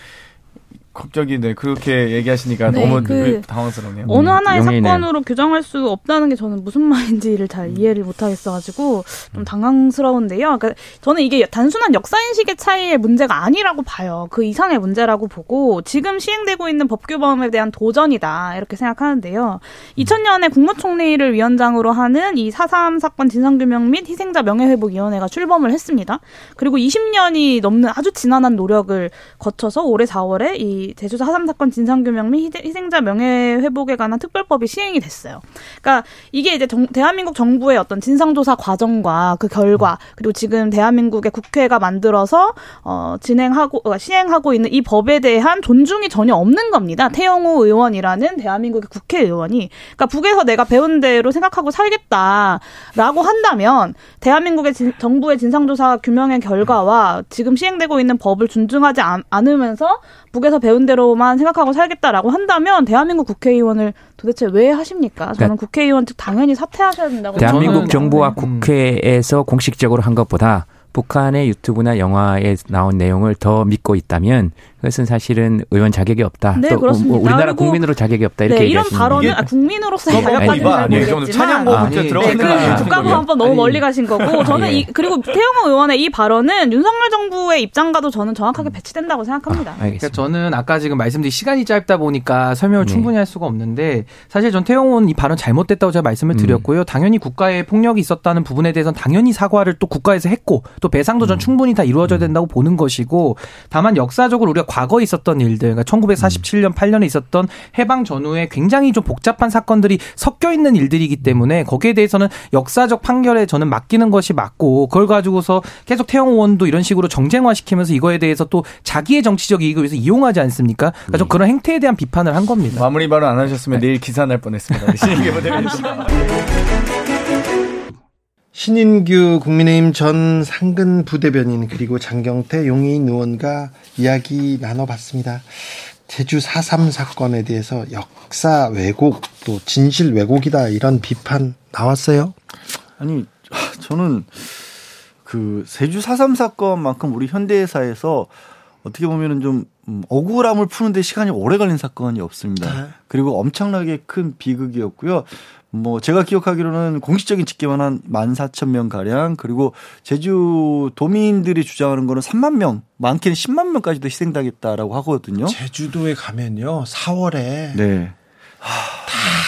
갑자기 네 그렇게 얘기하시니까 네, 너무 그 당황스럽네요. 어느 하나의 용인의- 사건으로 규정할 수 없다는 게 저는 무슨 말인지를 잘 이해를 못하겠어가지고 좀 당황스러운데요. 그러니까 저는 이게 단순한 역사 인식의 차이의 문제가 아니라고 봐요. 그 이상의 문제라고 보고 지금 시행되고 있는 법규범에 대한 도전이다 이렇게 생각하는데요. 2000년에 국무총리를 위원장으로 하는 이 4.3 사건 진상규명 및 희생자 명예회복위원회가 출범을 했습니다. 그리고 20년이 넘는 아주 지난한 노력을 거쳐서 올해 4월에 이 제주 4.3 사건 진상규명 및 희생자 명예회복에 관한 특별법이 시행이 됐어요. 그러니까 이게 이제 정- 대한민국 정부의 어떤 진상조사 과정과 그 결과 그리고 지금 대한민국의 국회가 만들어서 어, 진행하고 어, 시행하고 있는 이 법에 대한 존중이 전혀 없는 겁니다. 태영호 의원이라는 대한민국의 국회의원이 그러니까 북에서 내가 배운 대로 생각하고 살겠다라고 한다면 대한민국의 진- 정부의 진상조사 규명의 결과와 지금 시행되고 있는 법을 존중하지 않, 않으면서 북에서 배운 대로만 생각하고 살겠다라고 한다면 대한민국 국회의원을 도대체 왜 하십니까? 저는 국회의원 즉 당연히 사퇴하셔야 된다고 대한민국 정부와 음. 국회에서 공식적으로 한 것보다 북한의 유튜브나 영화에 나온 내용을 더 믿고 있다면 그 것은 사실은 의원 자격이 없다. 네, 또 그렇습니다. 뭐 우리나라 그리고 국민으로 자격이 없다 이렇게 네, 이런 발언은 아, 국민으로서의 그거 자격까지는 잘 모르겠지만 아니, 들어가는 네, 거그 아니에요? 국가보안법 너무 아니, 멀리 가신 거고 저는 이 그리고 태영호 의원의 이 발언은 윤석열 정부의 입장과도 저는 정확하게 배치된다고 생각합니다. 그러니까 알겠습니다. 저는 아까 지금 말씀드린 시간이 짧다 보니까 설명을 네. 충분히 할 수가 없는데 사실 전 태영호는 이 발언 잘못됐다고 제가 말씀을 음. 드렸고요. 당연히 국가의 폭력이 있었다는 부분에 대해서는 당연히 사과를 또 국가에서 했고 또 배상도 전 충분히 다 이루어져야 된다고 보는 것이고 다만 역사적으로 우리가 과거에 있었던 일들 그러니까 1947년 8년에 있었던 해방 전후에 굉장히 좀 복잡한 사건들이 섞여 있는 일들이기 때문에 거기에 대해서는 역사적 판결에 저는 맡기는 것이 맞고 그걸 가지고서 계속 태영 의원도 이런 식으로 정쟁화시키면서 이거에 대해서 또 자기의 정치적 이익을 위해서 이용하지 않습니까? 그러니까 좀 그런 행태에 대한 비판을 한 겁니다. 마무리 발언 안 하셨으면 내일 기사 날 뻔했습니다. 신인계 모델 신인규 국민의힘 전 상근 부대변인 그리고 장경태 용의인 의원과 이야기 나눠봤습니다. 제주 4.3 사건에 대해서 역사 왜곡 또 진실 왜곡이다 이런 비판 나왔어요. 아니 저는 그 세주 4.3 사건만큼 우리 현대사에서 어떻게 보면은 좀 음, 억울함을 푸는데 시간이 오래 걸린 사건이 없습니다. 네. 그리고 엄청나게 큰 비극이었고요. 뭐 제가 기억하기로는 공식적인 집계만 한 14,000명 가량 그리고 제주 도민들이 주장하는 거는 3만 명, 많게는 10만 명까지도 희생당했다라고 하거든요. 제주도에 가면요 4월에 네. 다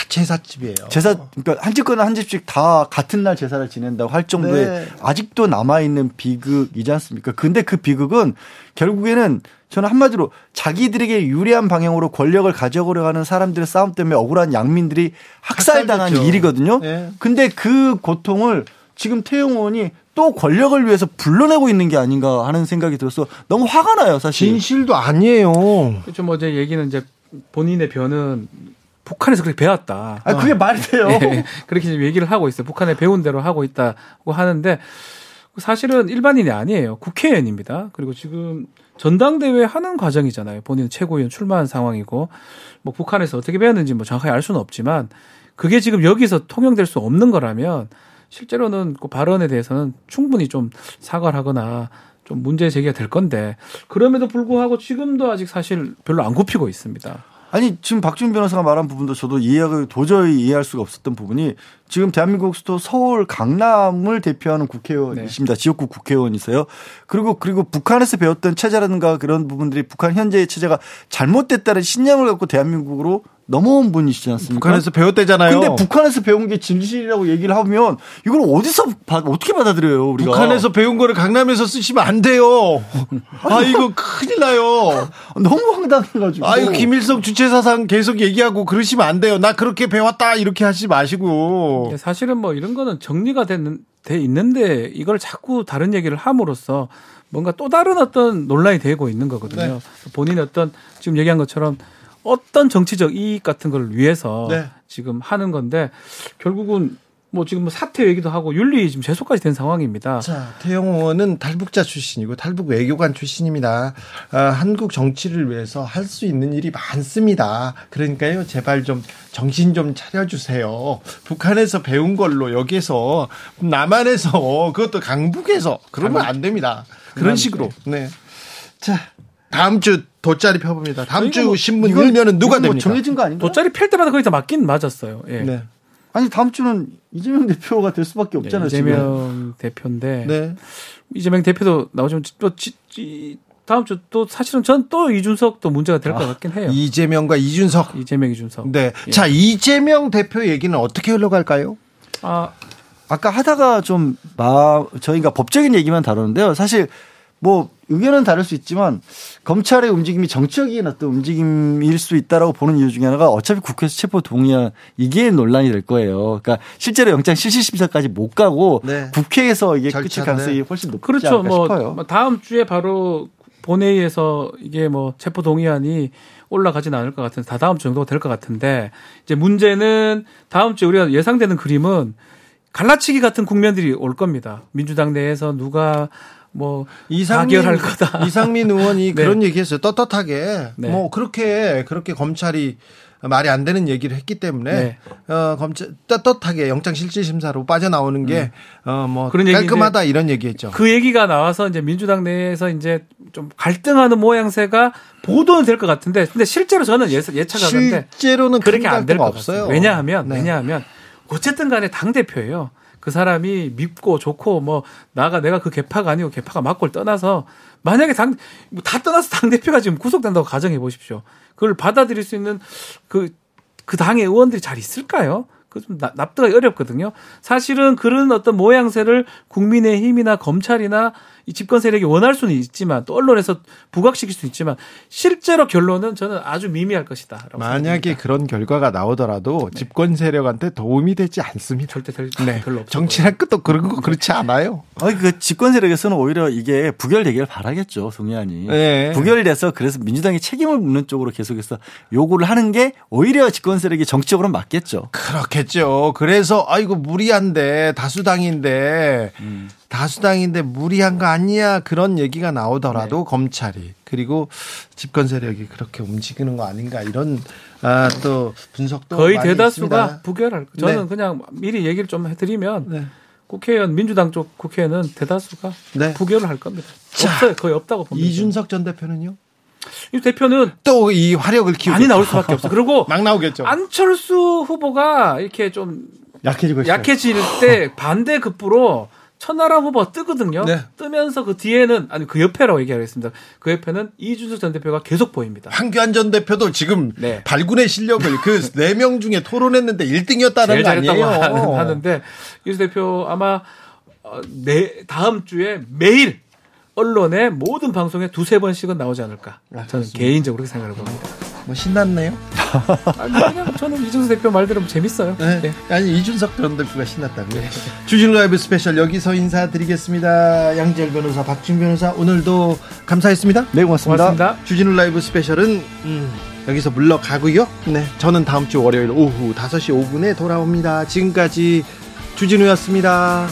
제사집이에요. 제사 그러니까 한 집 거나 한 집씩 다 같은 날 제사를 지낸다고 할 정도의 네. 아직도 남아 있는 비극이지 않습니까? 근데 그 비극은 결국에는 저는 한마디로 자기들에게 유리한 방향으로 권력을 가져오려 하는 사람들의 싸움 때문에 억울한 양민들이 학살당한. 일이거든요. 네. 근데 그 고통을 지금 태용 의원이 또 권력을 위해서 불러내고 있는 게 아닌가 하는 생각이 들어서 너무 화가 나요, 사실. 진실도 아니에요. 그렇죠. 뭐 이제 얘기는 이제 본인의 변은 북한에서 그렇게 배웠다. 아, 그게 말이 돼요. 예, 그렇게 지금 얘기를 하고 있어요. 북한에 배운 대로 하고 있다고 하는데 사실은 일반인이 아니에요. 국회의원입니다. 그리고 지금 전당대회 하는 과정이잖아요. 본인은 최고위원 출마한 상황이고 뭐 북한에서 어떻게 배웠는지 뭐 정확하게 알 수는 없지만 그게 지금 여기서 통용될 수 없는 거라면 실제로는 그 발언에 대해서는 충분히 좀 사과를 하거나 좀 문제 제기가 될 건데 그럼에도 불구하고 지금도 아직 사실 별로 안 굽히고 있습니다. 아니 지금 박준 변호사가 말한 부분도 저도 이해하기 도저히 이해할 수가 없었던 부분이 지금 대한민국 수도 서울 강남을 대표하는 국회의원이십니다. 지역구 국회의원이세요. 그리고 그리고 북한에서 배웠던 체제라든가 그런 부분들이 북한 현재의 체제가 잘못됐다는 신념을 갖고 대한민국으로 넘어온 분이시지 않습니까? 북한에서 배웠대잖아요. 근데 북한에서 배운 게 진실이라고 얘기를 하면 이걸 어디서 받- 어떻게 받아들여요 우리가? 북한에서 배운 거를 강남에서 쓰시면 안 돼요. 아 이거 큰일 나요. 너무 황당해가지고. 아유 김일성 주체사상 계속 얘기하고 그러시면 안 돼요. 나 그렇게 배웠다 이렇게 하지 마시고. 예, 사실은 뭐 이런 거는 정리가 됐는, 돼 있는데 이걸 자꾸 다른 얘기를 함으로써 뭔가 또 다른 어떤 논란이 되고 있는 거거든요. 네. 본인이 어떤 지금 얘기한 것처럼 어떤 정치적 이익 같은 걸 위해서 네. 지금 하는 건데 결국은 뭐 지금 뭐 사퇴 얘기도 하고 윤리 지금 제소까지 된 상황입니다. 자, 태영 의원은 탈북자 출신이고 탈북 외교관 출신입니다. 아, 한국 정치를 위해서 할 수 있는 일이 많습니다. 그러니까요, 제발 좀 정신 좀 차려주세요. 북한에서 배운 걸로 여기서 남한에서 그것도 강북에서 그러면 안 됩니다. 그런 식으로. 네. 자, 다음 주 돗자리 펴봅니다. 다음 주 뭐- 신문 열면은 누가 뭐 됩니까? 정해진 거 아닌가? 돗자리 펼 때마다 거기다 맞긴 맞았어요. 예. 네. 아니 다음 주는 이재명 대표가 될 수밖에 네, 없잖아요. 지금. 이재명 대표인데 네. 이재명 대표도 나오지만 또 지- 지- 다음 주 또 사실은 전 또 이준석도 문제가 될것 같긴 해요. 이재명과 이준석. 이재명 이준석. 네. 예. 자, 이재명 대표 얘기는 어떻게 흘러갈까요? 아 아까 하다가 좀 마, 저희가 법적인 얘기만 다루는데요. 사실 뭐 의견은 다를 수 있지만 검찰의 움직임이 정치적인 어떤 움직임일 수 있다라고 보는 이유 중에 하나가 어차피 국회에서 체포 동의안 이게 논란이 될 거예요. 그러니까 실제로 영장 실시 심사까지 못 가고 네. 국회에서 이게 끝일. 가능성이 훨씬 높지 그렇죠. 않을까 뭐 싶어요. 뭐 다음 주에 바로 본회의에서 이게 뭐 체포 동의안이 올라가진 않을 것 같은데 다 다음 주 정도가 될 것 같은데 이제 문제는 다음 주에 우리가 예상되는 그림은 갈라치기 같은 국면들이 올 겁니다. 민주당 내에서 누가 뭐 가결할 거다. 이상민 의원이 네. 그런 얘기했어요. 떳떳하게 네. 뭐 그렇게 그렇게 검찰이 말이 안 되는 얘기를 했기 때문에 네. 어 검찰 떳떳하게 영장 실질 심사로 빠져나오는 게 어뭐 음. 그런 얘기 깔끔하다 이런 얘기했죠. 그 얘기가 나와서 이제 민주당 내에서 이제 좀 갈등하는 모양새가 보도는 될 것 같은데 근데 실제로 저는 예, 예측하건데 실제로는 그렇게 큰안될 것 없어요. 없어요. 왜냐하면 네. 왜냐하면 어쨌든 간에 당 대표예요. 그 사람이 밉고 좋고 뭐 나가 내가 그 개파가 아니고 개파가 맞고를 떠나서 만약에 당 다 떠나서 당 대표가 지금 구속된다고 가정해 보십시오. 그걸 받아들일 수 있는 그그 당의 의원들이 잘 있을까요? 그좀 납득하기 어렵거든요. 사실은 그런 어떤 모양새를 국민의힘이나 검찰이나 이 집권 세력이 원할 수는 있지만 또 언론에서 부각시킬 수 있지만 실제로 결론은 저는 아주 미미할 것이다. 만약에 그런 결과가 나오더라도 집권 세력한테 도움이 되지 않습니다. 절대 될 네. 별로 없을 정치란 끝도 그런 거 그렇지 않아요. 아니, 그 집권 세력에서는 오히려 이게 부결되기를 바라겠죠, 송혜안이. 네. 부결돼서 그래서 민주당이 책임을 묻는 쪽으로 계속해서 요구를 하는 게 오히려 집권 세력이 정치적으로 는 맞겠죠. 그렇겠죠. 그래서 아이고 무리한데 다수당인데 음. 다수당인데 무리한 거 아니야 그런 얘기가 나오더라도 검찰이 그리고 집권 세력이 그렇게 움직이는 거 아닌가 이런 아, 또 분석도 거의 대다수가 있습니다. 부결할 거. 저는 네. 그냥 미리 얘기를 좀 해드리면 네. 국회의원 민주당 쪽 국회의원은 대다수가 네. 부결을 할 겁니다. 자, 없어요. 거의 없다고 봅니다. 이준석 전 대표는요? 이 대표는 또 이 화력을 키우고 많이 나올 수밖에 없어. 그리고 막 나오겠죠. 안철수 후보가 이렇게 좀 약해지고 있어요. 약해질 때 반대 급부로 천하람 후보가 뜨거든요. 네. 뜨면서 그 뒤에는 아니 그 옆에라고 얘기하겠습니다. 그 옆에는 이준석 전 대표가 계속 보입니다. 황교안 전 대표도 지금 네. 발군의 실력을 그 네 명 중에 토론했는데 1등이었다는 제일 거 아니에요. 하는데 이준석 대표 아마 어, 내 다음 주에 매일 언론의 모든 방송에 두세 번씩은 나오지 않을까. 저는 개인적으로 그렇게 생각을 봅니다. 뭐 신났네요. 아니, 그냥 저는 이준석 대표 말 들으면 재밌어요. 네. 네. 아니 이준석 전 대표가 신났다고요. 주진우 라이브 스페셜 여기서 인사드리겠습니다. 양지열 변호사, 박지훈 변호사 오늘도 감사했습니다. 네, 고맙습니다. 고맙습니다. 주진우 라이브 스페셜은 음, 여기서 물러가고요. 네, 저는 다음 주 월요일 오후 5시 5분에 돌아옵니다. 지금까지 주진우였습니다.